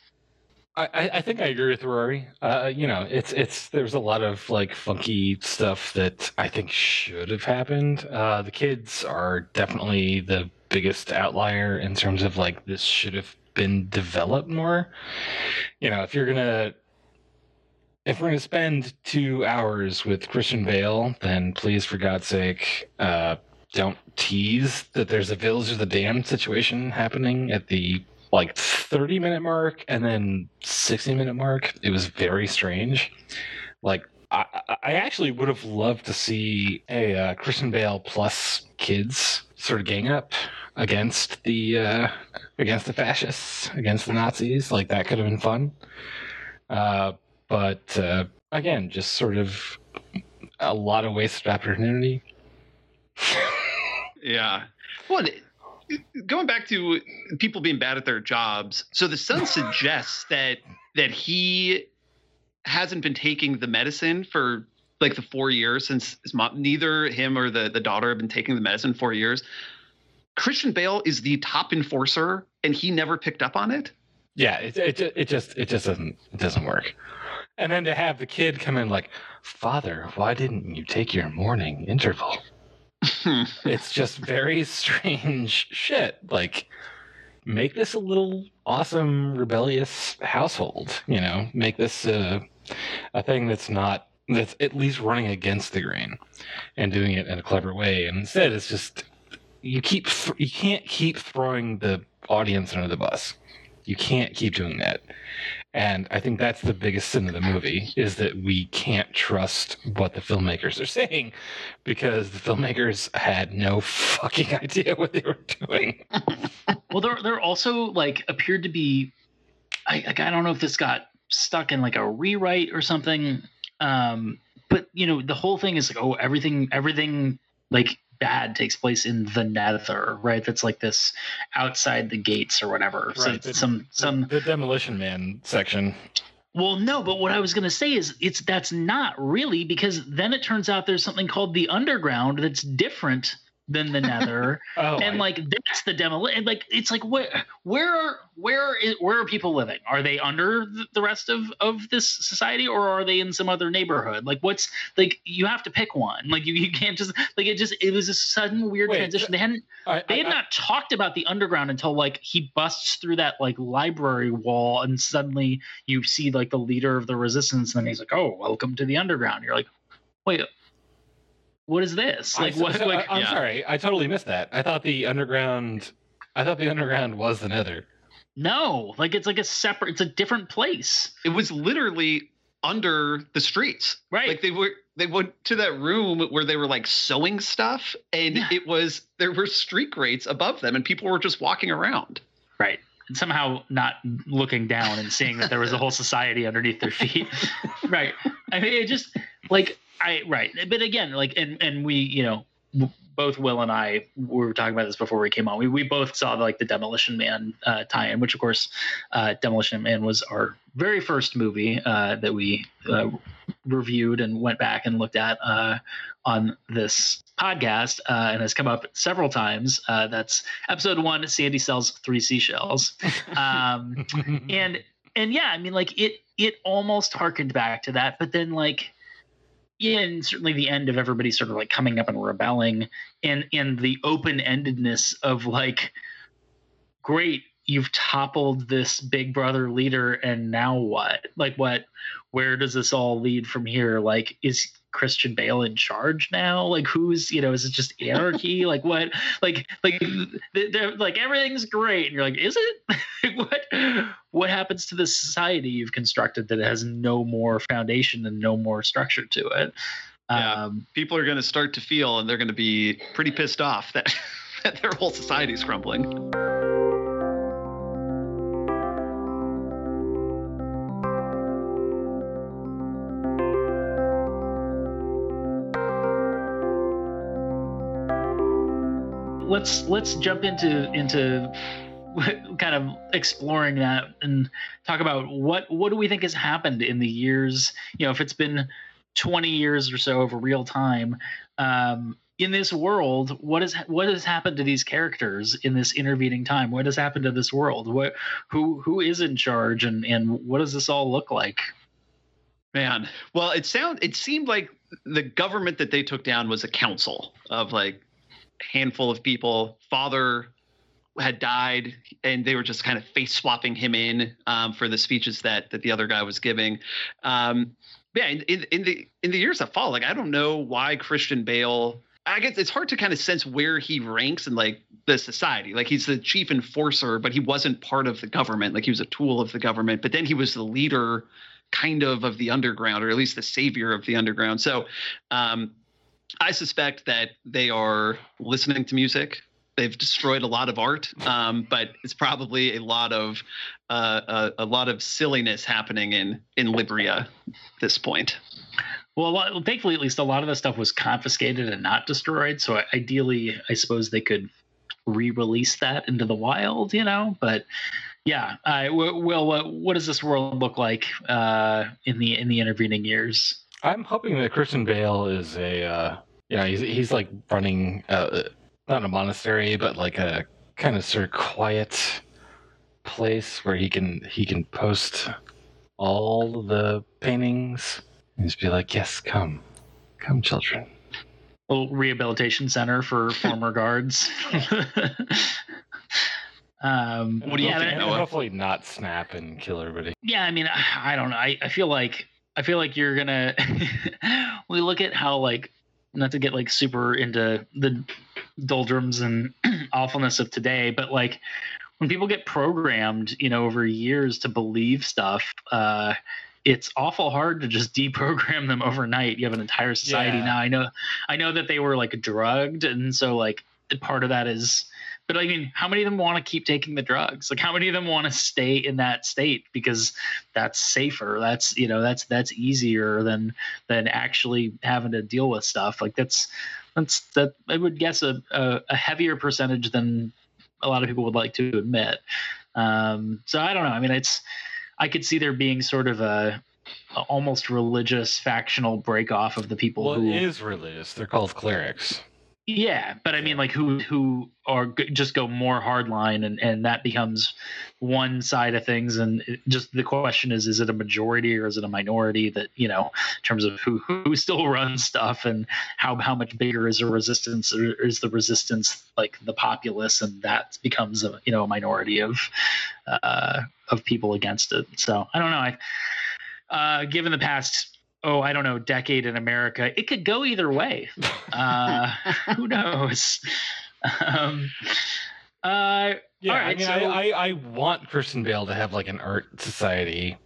I, I think I agree with Rory. Uh, you know, it's it's there's a lot of like funky stuff that I think should have happened. Uh, the kids are definitely the biggest outlier in terms of like this should have been developed more. You know, if you're gonna if we're gonna spend two hours with Christian Bale, then please, for God's sake, uh, don't tease that there's a Village of the Damned situation happening at the like 30 minute mark and then 60 minute mark. It was very strange. Like I, I actually would have loved to see a uh, Christian Bale plus kids sort of gang up against the uh, against the fascists, against the Nazis. Like that could have been fun. Uh, but uh, again, just sort of a lot of wasted opportunity. (laughs) yeah. Well, going back to people being bad at their jobs, so the son (laughs) suggests that that he hasn't been taking the medicine for like the four years since his mom, neither him or the the daughter have been taking the medicine four years. Christian Bale is the top enforcer, and he never picked up on it. Yeah, it it it just it just doesn't it doesn't work. And then to have the kid come in like, Father, why didn't you take your morning interval? (laughs) it's just very strange shit. Like, make this a little awesome, rebellious household. You know, make this uh, a thing that's not that's at least running against the grain and doing it in a clever way. And instead, it's just you keep you can't keep throwing the audience under the bus. You can't keep doing that. And I think that's the biggest sin of the movie is that we can't trust what the filmmakers are (laughs) saying because the filmmakers had no fucking (laughs) idea what they were doing. (laughs) well, there there also like appeared to be I like I don't know if this got stuck in like a rewrite or something. Um but you know, the whole thing is like, oh, everything everything like bad takes place in the nether right that's like this outside the gates or whatever right. so some some the demolition man section well no but what i was going to say is it's that's not really because then it turns out there's something called the underground that's different than the nether. (laughs) Oh, and I... like that's the demolition like it's like where where are where is where are people living? Are they under the rest of of this society or are they in some other neighborhood? Like what's like you have to pick one. Like you, you can't just like it just it was a sudden weird Wait, transition. they hadn't I, they had I, not talked about the underground until like he busts through that like library wall and suddenly you see like the leader of the resistance and he's like oh welcome to the underground. You're like wait what is this? Like, I, what? So, like, I'm yeah. sorry, I totally missed that. I thought the underground, I thought the underground was the Nether. No, like it's like a separate, it's a different place. It was literally under the streets. Right. Like they were, they went to that room where they were like sewing stuff, and yeah. it was there were street grates above them, and people were just walking around. Right. And somehow not looking down and seeing that there was a whole society underneath their feet. (laughs) right. I mean, it just like I right, but again, like and and we, you know, both Will and I we were talking about this before we came on. We we both saw like the Demolition Man uh, tie-in, which of course, uh, Demolition Man was our very first movie uh, that we uh, reviewed and went back and looked at uh, on this podcast, uh, and has come up several times. that's episode one. Sandy sells three seashells, (laughs) um, and and yeah, I mean, like it it almost harkened back to that, but then like and certainly the end of everybody sort of like coming up and rebelling and and the open-endedness of like great you've toppled this big brother leader and now what? Like what where does this all lead from here? Like is Christian Bale in charge now? Like who's you know is it just anarchy? (laughs) like what? Like like they're like everything's great, and you're like, is it? (laughs) what what happens to the society you've constructed that has no more foundation and no more structure to it? Yeah, um, people are going to start to feel, and they're going to be pretty pissed off that (laughs) that their whole society is crumbling. Let's let's jump into into (laughs) kind of exploring that and talk about what what do we think has happened in the years you know if it's been 20 years or so of real time um, in this world what has what has happened to these characters in this intervening time? What has happened to this world? What who who is in charge and and what does this all look like? Man, well, it sound it seemed like the government that they took down was a council of like handful of people. Father had died, and they were just kind of face swapping him in um, for the speeches that that the other guy was giving. Um, yeah, in, in, the in the years that follow, like I don't know why Christian Bale. I guess it's hard to kind of sense where he ranks in like the society. Like he's the chief enforcer, but he wasn't part of the government. Like he was a tool of the government, but then he was the leader kind of of the underground, or at least the savior of the underground. So um, I suspect that they are listening to music. They've destroyed a lot of art, um, but it's probably a lot of uh, a, a, lot of silliness happening in in Libria at this point. Well, thankfully, at least a lot of the stuff was confiscated and not destroyed. So ideally, I suppose they could re-release that into the wild, you know. But yeah, I will. Uh, what does this world look like uh, in the in the intervening years? I'm hoping that Christian Bale is a uh, yeah he's he's like running uh, not a monastery but like a kind of sort of quiet place where he can he can post all the paintings and just be like yes come come children a little rehabilitation center for (laughs) former guards Um, what do you think? Hopefully not snap and kill everybody. Yeah, I mean, I, I don't know. I, I feel like I feel like you're gonna. (laughs) we look at how like not to get like super into the doldrums and (clears throat) awfulness of today, but like when people get programmed, you know, over years to believe stuff, uh, it's awful hard to just (laughs) deprogram them overnight. You have an entire society yeah. now. I know, I know that they were like drugged, and so like part of that is but I mean, how many of them want to keep taking the drugs? Like, how many of them want to stay in that state because that's safer? That's you know, that's that's easier than than actually having to deal with stuff. Like that's that's that I would guess a a, a heavier percentage than a lot of people would like to admit. Um, so I don't know. I mean, it's I could see there being sort of a almost religious factional break off of the people well, who it is religious. They're called clerics. Yeah, but I mean, like who who are just go more hardline, and and that becomes one side of things, and just the question is, is it a majority or is it a minority that you know, in terms of who who still (laughs) runs stuff, and how how much bigger is a resistance, or is the resistance like the populace, and that becomes a you know a minority of uh, of people against it. So I don't know. I uh, given the past oh, I don't know, decade in America. It could go either way. Uh, (laughs) who knows? Um, uh, yeah, I mean, so, I, I, I, want Christian Bale to have like an art society.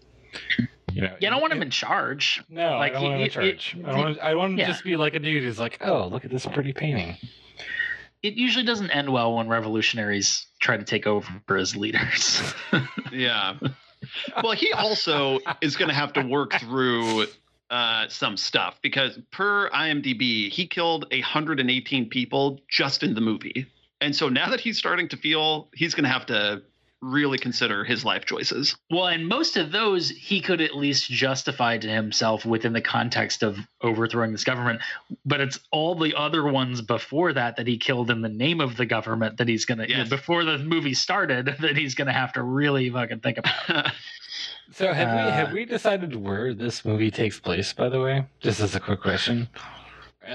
You know, yeah, I don't want him in charge. No, like, I don't want him in charge. It, it, I want, I want him yeah. to just be like a dude who's like, oh, look at this pretty painting. It usually doesn't end well when revolutionaries try to take over as leaders. yeah. (laughs) Well, he also is going to have to work through uh, some stuff because per IMDb, he killed 118 people just in the movie. And so now that he's starting to feel he's going to have to really consider his life choices. Well, and most of those he could at least justify to himself within the context of overthrowing this government. But it's all the other ones before that that he killed in the name of the government that he's going to, yes. you know, before the movie started, (laughs) that he's going to have to really fucking think about. (laughs) So have uh, we have uh, we decided where this movie takes place? By the way, just as a quick question.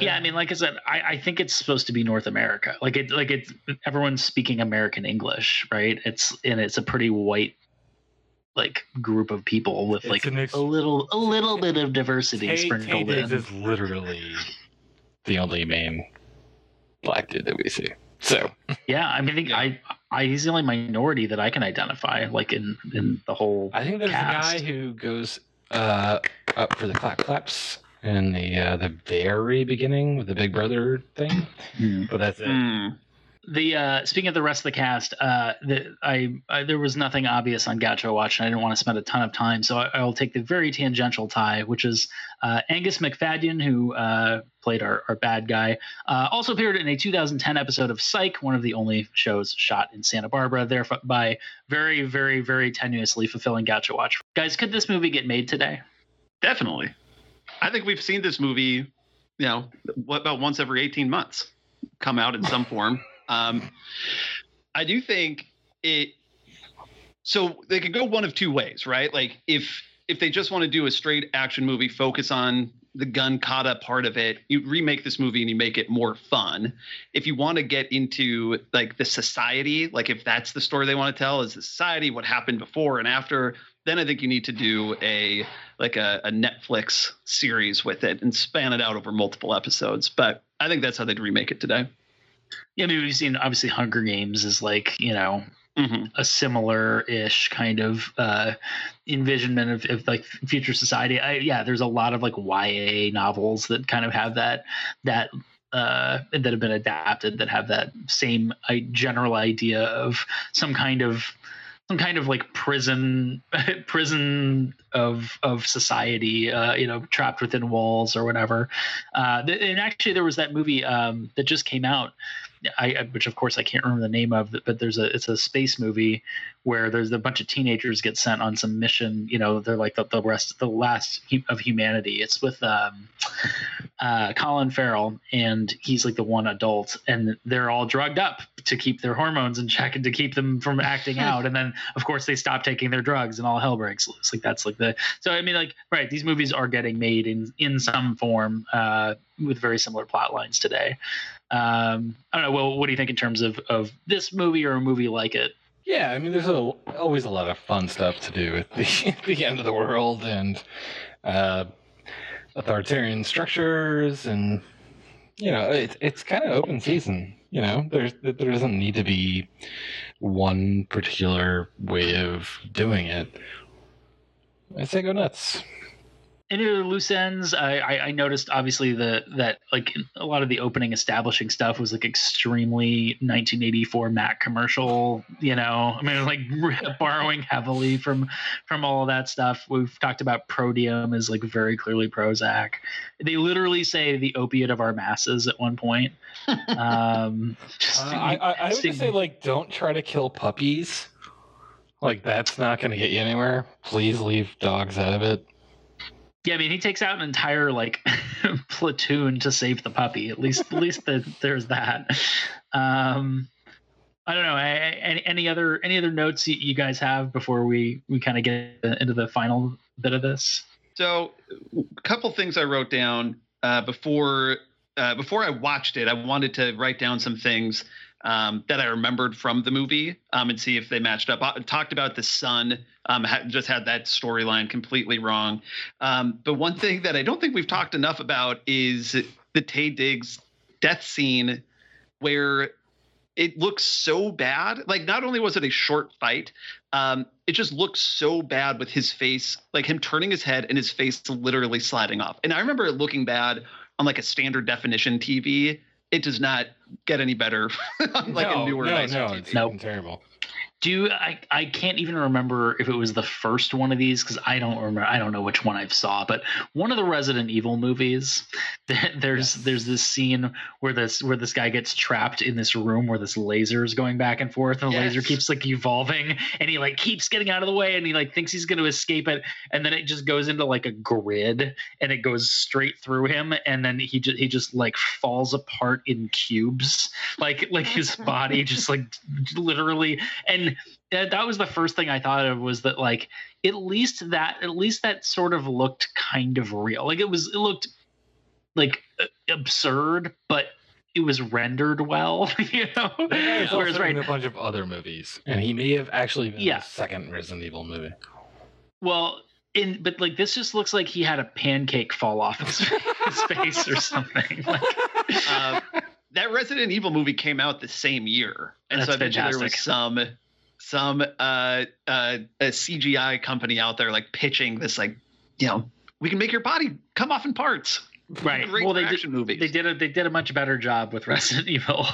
Yeah, I mean, like I said, I, I think it's supposed to be North America. Like it, like it's everyone's speaking American English, right? It's and it's a pretty white, like group of people with like ex- a little a little bit of diversity Taye, sprinkled Taye in. is literally the only main black dude that we see. So (laughs) yeah, I mean, I think yeah. I, I he's the only minority that I can identify, like in in the whole. I think there's cast. a guy who goes uh, up for the clap claps in the uh, the very beginning with the Big Brother thing, mm. but that's it. Mm. the uh, speaking of the rest of the cast, uh, the, I, I there was nothing obvious on Gaucho Watch, and I didn't want to spend a ton of time, so I, I will take the very tangential tie, which is uh, Angus Macfadyen, who uh, played our, our bad guy, uh, also appeared in a 2010 episode of Psych, one of the only shows shot in Santa Barbara, thereby very, very, very tenuously fulfilling Gaucho Watch. Guys, could this movie get made today? Definitely. I think we've seen this movie, you know, what about once every 18 months come out in some form. (laughs) Um, I do think it. So they could go one of two ways, right? Like if if they just want to do a straight action movie, focus on the gun kata part of it, you remake this movie and you make it more fun. If you want to get into like the society, like if that's the story they want to tell, is the society what happened before and after, then I think you need to do a like a, a Netflix series with it and span it out over multiple episodes. But I think that's how they'd remake it today. Yeah, I mean, we've seen obviously Hunger Games is like you know Mm-hmm. a similar-ish kind of uh, envisionment of, of like future society. I, yeah, there's a lot of like YA novels that kind of have that that uh, that have been adapted that have that same general idea of some kind of some kind of like prison (laughs) prison of of society uh, you know trapped within walls or whatever uh, and actually there was that movie um, that just came out I, I- which of course I can't remember the name of, but there's a it's a space movie where there's a bunch of teenagers get sent on some mission. You know, they're like the, the rest, the last of humanity. It's with um, uh, Colin Farrell, and he's like the one adult, and they're all drugged up to keep their hormones in check and to keep them from acting (laughs) out. And then of course they stop taking their drugs, and all hell breaks loose. Like that's like the so I mean like right, these movies are getting made in in some form uh, with very similar plot lines today. Um, I don't know. Well, what do you think in terms of of this movie or a movie like it? Yeah, I mean, there's a, always a lot of fun stuff to do at the, (laughs) the end of the world and uh, authoritarian structures, and you know, it's it's kind of open season. You know, there's there doesn't need to be one particular way of doing it. I say go nuts. Any other loose ends I, I i noticed obviously the that like a lot of the opening establishing stuff was like extremely 1984 mac commercial you know i mean (laughs) like (laughs) borrowing heavily from from all of that stuff we've talked about Prozium is like very clearly prozac they literally say the opiate of our masses at one point (laughs) um just- Uh, I, I, I would just say like, don't try to kill puppies. Like that's not going to get you anywhere. Please leave dogs out of it. Yeah, I mean, he takes out an entire like (laughs) platoon to save the puppy. At least, at least the, (laughs) there's that. Um, I don't know. I, I- any, any other any other notes you, you guys have before we we kind of get into the final bit of this? So, a couple things I wrote down uh, before uh, before I watched it. I wanted to write down some things um, that I remembered from the movie um, and see if they matched up. I talked about the son. Um, ha- just had that storyline completely wrong. Um, but one thing that I don't think we've talked enough about is the Taye Diggs death scene, where it looks so bad. Like, not only was it a short fight, um, it just looks so bad with his face, like him turning his head and his face literally sliding off. And I remember it looking bad on like a standard definition TV. It does not get any better on (laughs) like a newer no, nicer no, TV. it's Nope. terrible. Do I? I can't even remember if it was the first one of these because I don't remember. I don't know which one I've saw, but one of the Resident Evil movies. (laughs) There's Yes. there's this scene where this where this guy gets trapped in this room where this laser is going back and forth, and the laser keeps like evolving, and he like keeps getting out of the way, and he like thinks he's going to escape it, and then it just goes into like a grid, and it goes straight through him, and then he just he just like falls apart in cubes, like like his (laughs) body just like literally and that, that was the first thing I thought of was that like at least that at least that sort of looked kind of real. Like it was it looked like uh, absurd, but it was rendered well, (laughs) you know. That guy is Whereas right a bunch of other movies, and he may have actually been Yeah. the second Resident Evil movie. well, in but like this just looks like he had a pancake fall off his, (laughs) his face or something. Like, Uh, that Resident Evil movie came out the same year, and so I That's bet you there was some some uh, uh, a CGI company out there like pitching this like, you know, we can make your body come off in parts. right. Great well, they did, movies. They did a they did a much better job with Resident (laughs) Evil.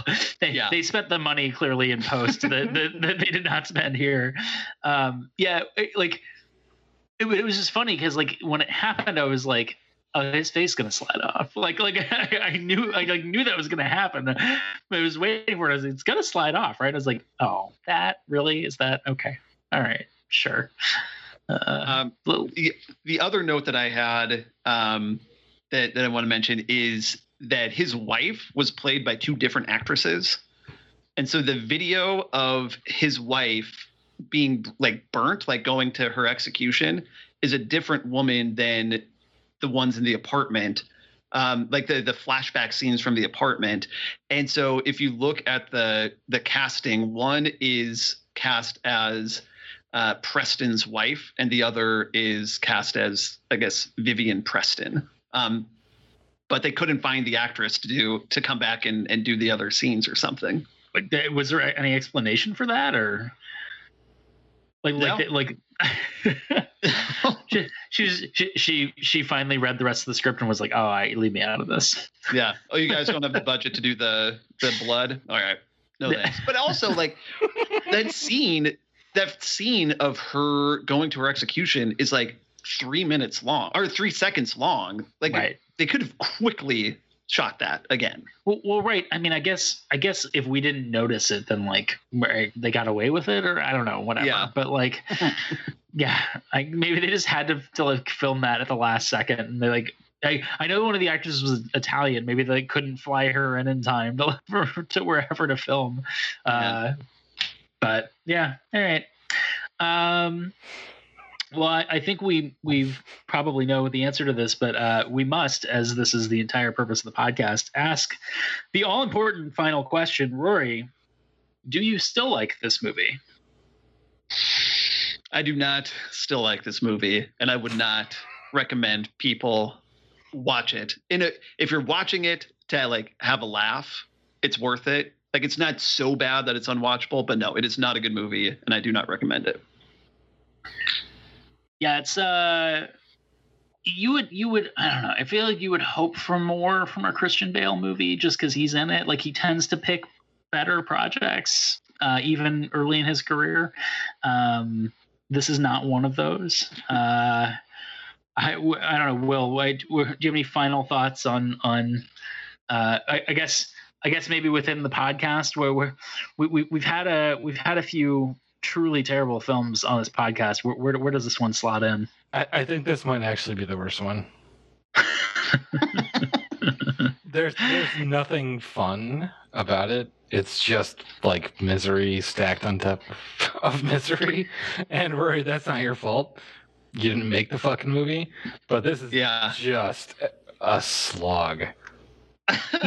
they Yeah. they spent the money clearly in post that, (laughs) that, that they did not spend here. Um, yeah, it- like it, it was just funny because like when it happened, I was like. Oh, his face gonna slide off. (laughs) Like, like I, (laughs) I knew, I like, knew that was gonna happen. (laughs) I was waiting for it. I was, it's gonna slide off, right? I was like, oh, that really is that okay? All right, sure. Uh, Um, the, the other note that I had um, that, that I want to mention is that his wife was played by two different actresses. And so the video of his wife being like burnt, like going to her execution, is a different woman than the ones in the apartment. Um, like the the flashback scenes from the apartment. And so if you look at the the casting, one is cast as uh, Preston's wife, and the other is cast as, I guess, Vivian Preston. Um, but they couldn't find the actress to do to come back and, and do the other scenes or something. like was there any explanation for that or like No. like like (laughs) (laughs) she, she was she, she she finally read the rest of the script and was like oh I leave me out of this yeah. Oh, you guys don't have the (laughs) budget to do the the blood. All right. No thanks. But also like that scene, that scene of her going to her execution is like three minutes long or three seconds long. Like right they could have quickly shot that again. well, well right I mean I guess I guess if we didn't notice it then like they got away with it or I don't know whatever Yeah. but like (laughs) yeah I maybe they just had to, to like film that at the last second and they like I, I know one of the actors was Italian. Maybe they couldn't fly her in in time to, (laughs) to wherever to film. Uh, but yeah, all right. Um, well, I, think we we probably know the answer to this, but uh, we must, as this is the entire purpose of the podcast, ask the all important final question. Rory, do you still like this movie? I do not still like this movie, and I would not recommend people watch it. In a, if you're watching it to like have a laugh, it's worth it. Like it's not so bad that it's unwatchable, but no, it is not a good movie, and I do not recommend it. Yeah, it's uh you would you would I don't know. I feel like you would hope for more from a Christian Bale movie just because he's in it. Like he tends to pick better projects, uh, even early in his career. Um, this is not one of those. Uh, I, I don't know. Will, do you have any final thoughts on on? Uh, I, I guess I guess maybe within the podcast where we're, we we we've had a we've had a few truly terrible films on this podcast. Where where, where does this one slot in? I, I think this might actually be the worst one. (laughs) there's there's nothing fun about it. It's just like misery stacked on top (laughs) of misery. And Rory, that's not your fault. You didn't make the fucking movie, but this is Yeah. just a slog.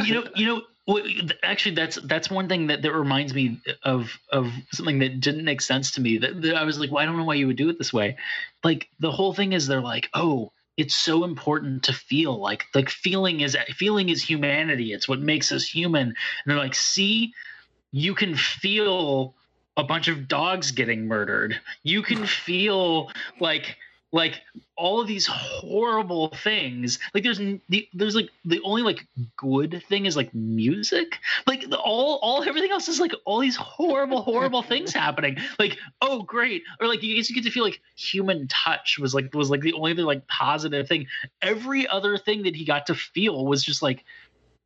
you know, you know. Well, actually, that's that's one thing that, that reminds me of of something that didn't make sense to me. That, that I was like, well, I don't know why you would do it this way. Like the whole thing is, they're like, oh, it's so important to feel. Like like feeling is feeling is humanity. It's what makes us human. And they're like, see, you can feel a bunch of dogs getting murdered. You can feel like like all of these horrible things. Like there's the, there's like the only like good thing is like music. Like the, all all everything else is like all these horrible horrible things (laughs) happening. Like oh great. Or like you guess you get to feel like human touch was like was like the only like positive thing. Every other thing that he got to feel was just like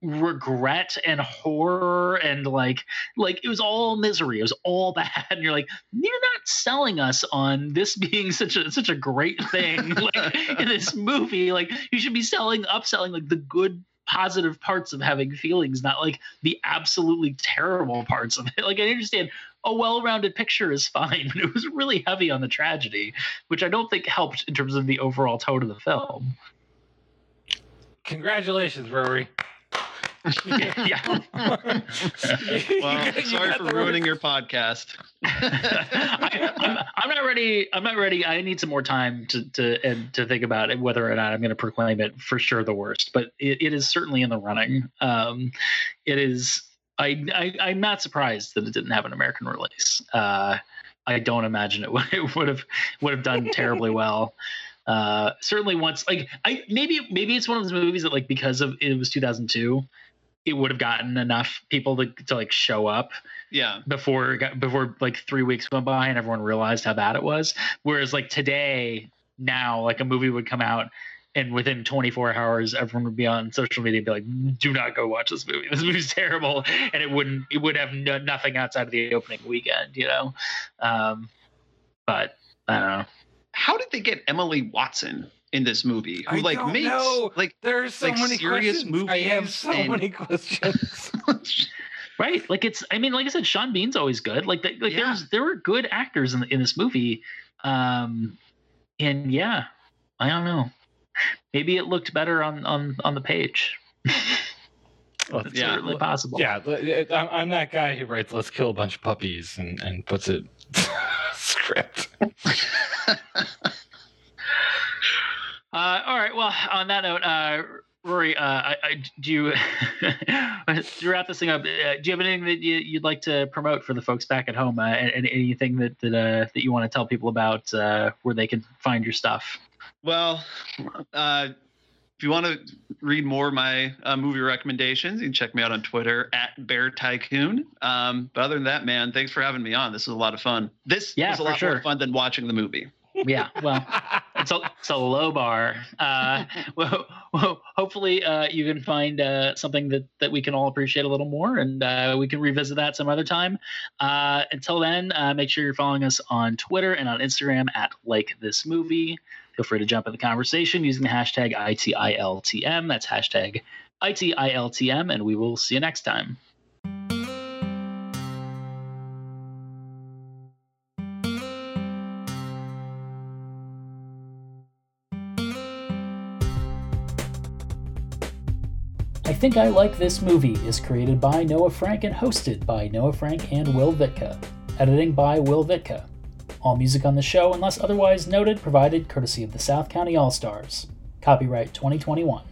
regret and horror and like like it was all misery it was all (laughs) bad and you're like you're not selling us on this being such a such a great thing (laughs) like in this movie like you should be selling upselling like the good positive parts of having feelings not like the absolutely terrible parts of it (laughs) like i understand a well-rounded picture is fine but it was really heavy on the tragedy which i don't think helped in terms of the overall tone of the film Congratulations, Rory. Yeah Well, (laughs) sorry for ruining your podcast. (laughs) I, I'm, I'm not ready. I'm not ready. I need some more time to to and to think about it, whether or not I'm going to proclaim it for sure the worst. But it, it is certainly in the running. Um, it is. I, I I'm not surprised that it didn't have an American release. Uh, I don't imagine it (laughs) would it would have would have done terribly well. Uh, certainly once, like I maybe maybe it's one of those movies that like because of it was 2002, it would have gotten enough people to, to like show up Yeah. before before like three weeks went by and everyone realized how bad it was. Whereas like today, now like a movie would come out and within 24 hours everyone would be on social media and be like, "Do not go watch this movie. This movie's (laughs) terrible," and it wouldn't it would have no, nothing outside of the opening weekend, you know. Um, but I don't know. How did they get Emily Watson in this movie? Who I like don't makes know. like There's so like many serious questions. I have so and- many (laughs) questions. (laughs) Right, like it's. I mean, like I said, Sean Bean's always good. Like, the, like Yeah. there's there were good actors in in this movie, um, and yeah, I don't know. Maybe it looked better on on on the page. (laughs) Well, It's Yeah. certainly possible. yeah, I'm, I'm that guy who writes "Let's kill a bunch of puppies" and and puts it script. Uh, all right. Well, on that note, uh, Rory, uh, I, I, do you (laughs) to wrap this thing up? Uh, do you have anything that you, you'd like to promote for the folks back at home? Uh, and, anything that that uh, that you want to tell people about uh, where they can find your stuff? Well, uh, if you want to read more of my uh, movie recommendations, you can check me out on Twitter at Bear Tycoon. Um, but other than that, man, thanks for having me on. This was a lot of fun. This Yeah, was a lot sure. more fun than watching the movie. Yeah. Well. it's a it's a low bar. Uh, (laughs) well, well, hopefully uh, you can find uh, something that that we can all appreciate a little more, and uh, we can revisit that some other time. Uh, until then, uh, make sure you're following us on Twitter and on Instagram at like this movie. Feel free to jump in the conversation using the hashtag ITILTM. That's hashtag ITILTM, and we will see you next time. I think I Like This Movie is created by Noah Frank and hosted by Noah Frank and Will Vitka. Editing by Will Vitka. All music on the show, unless otherwise noted, provided courtesy of the South County All Stars. Copyright 2021.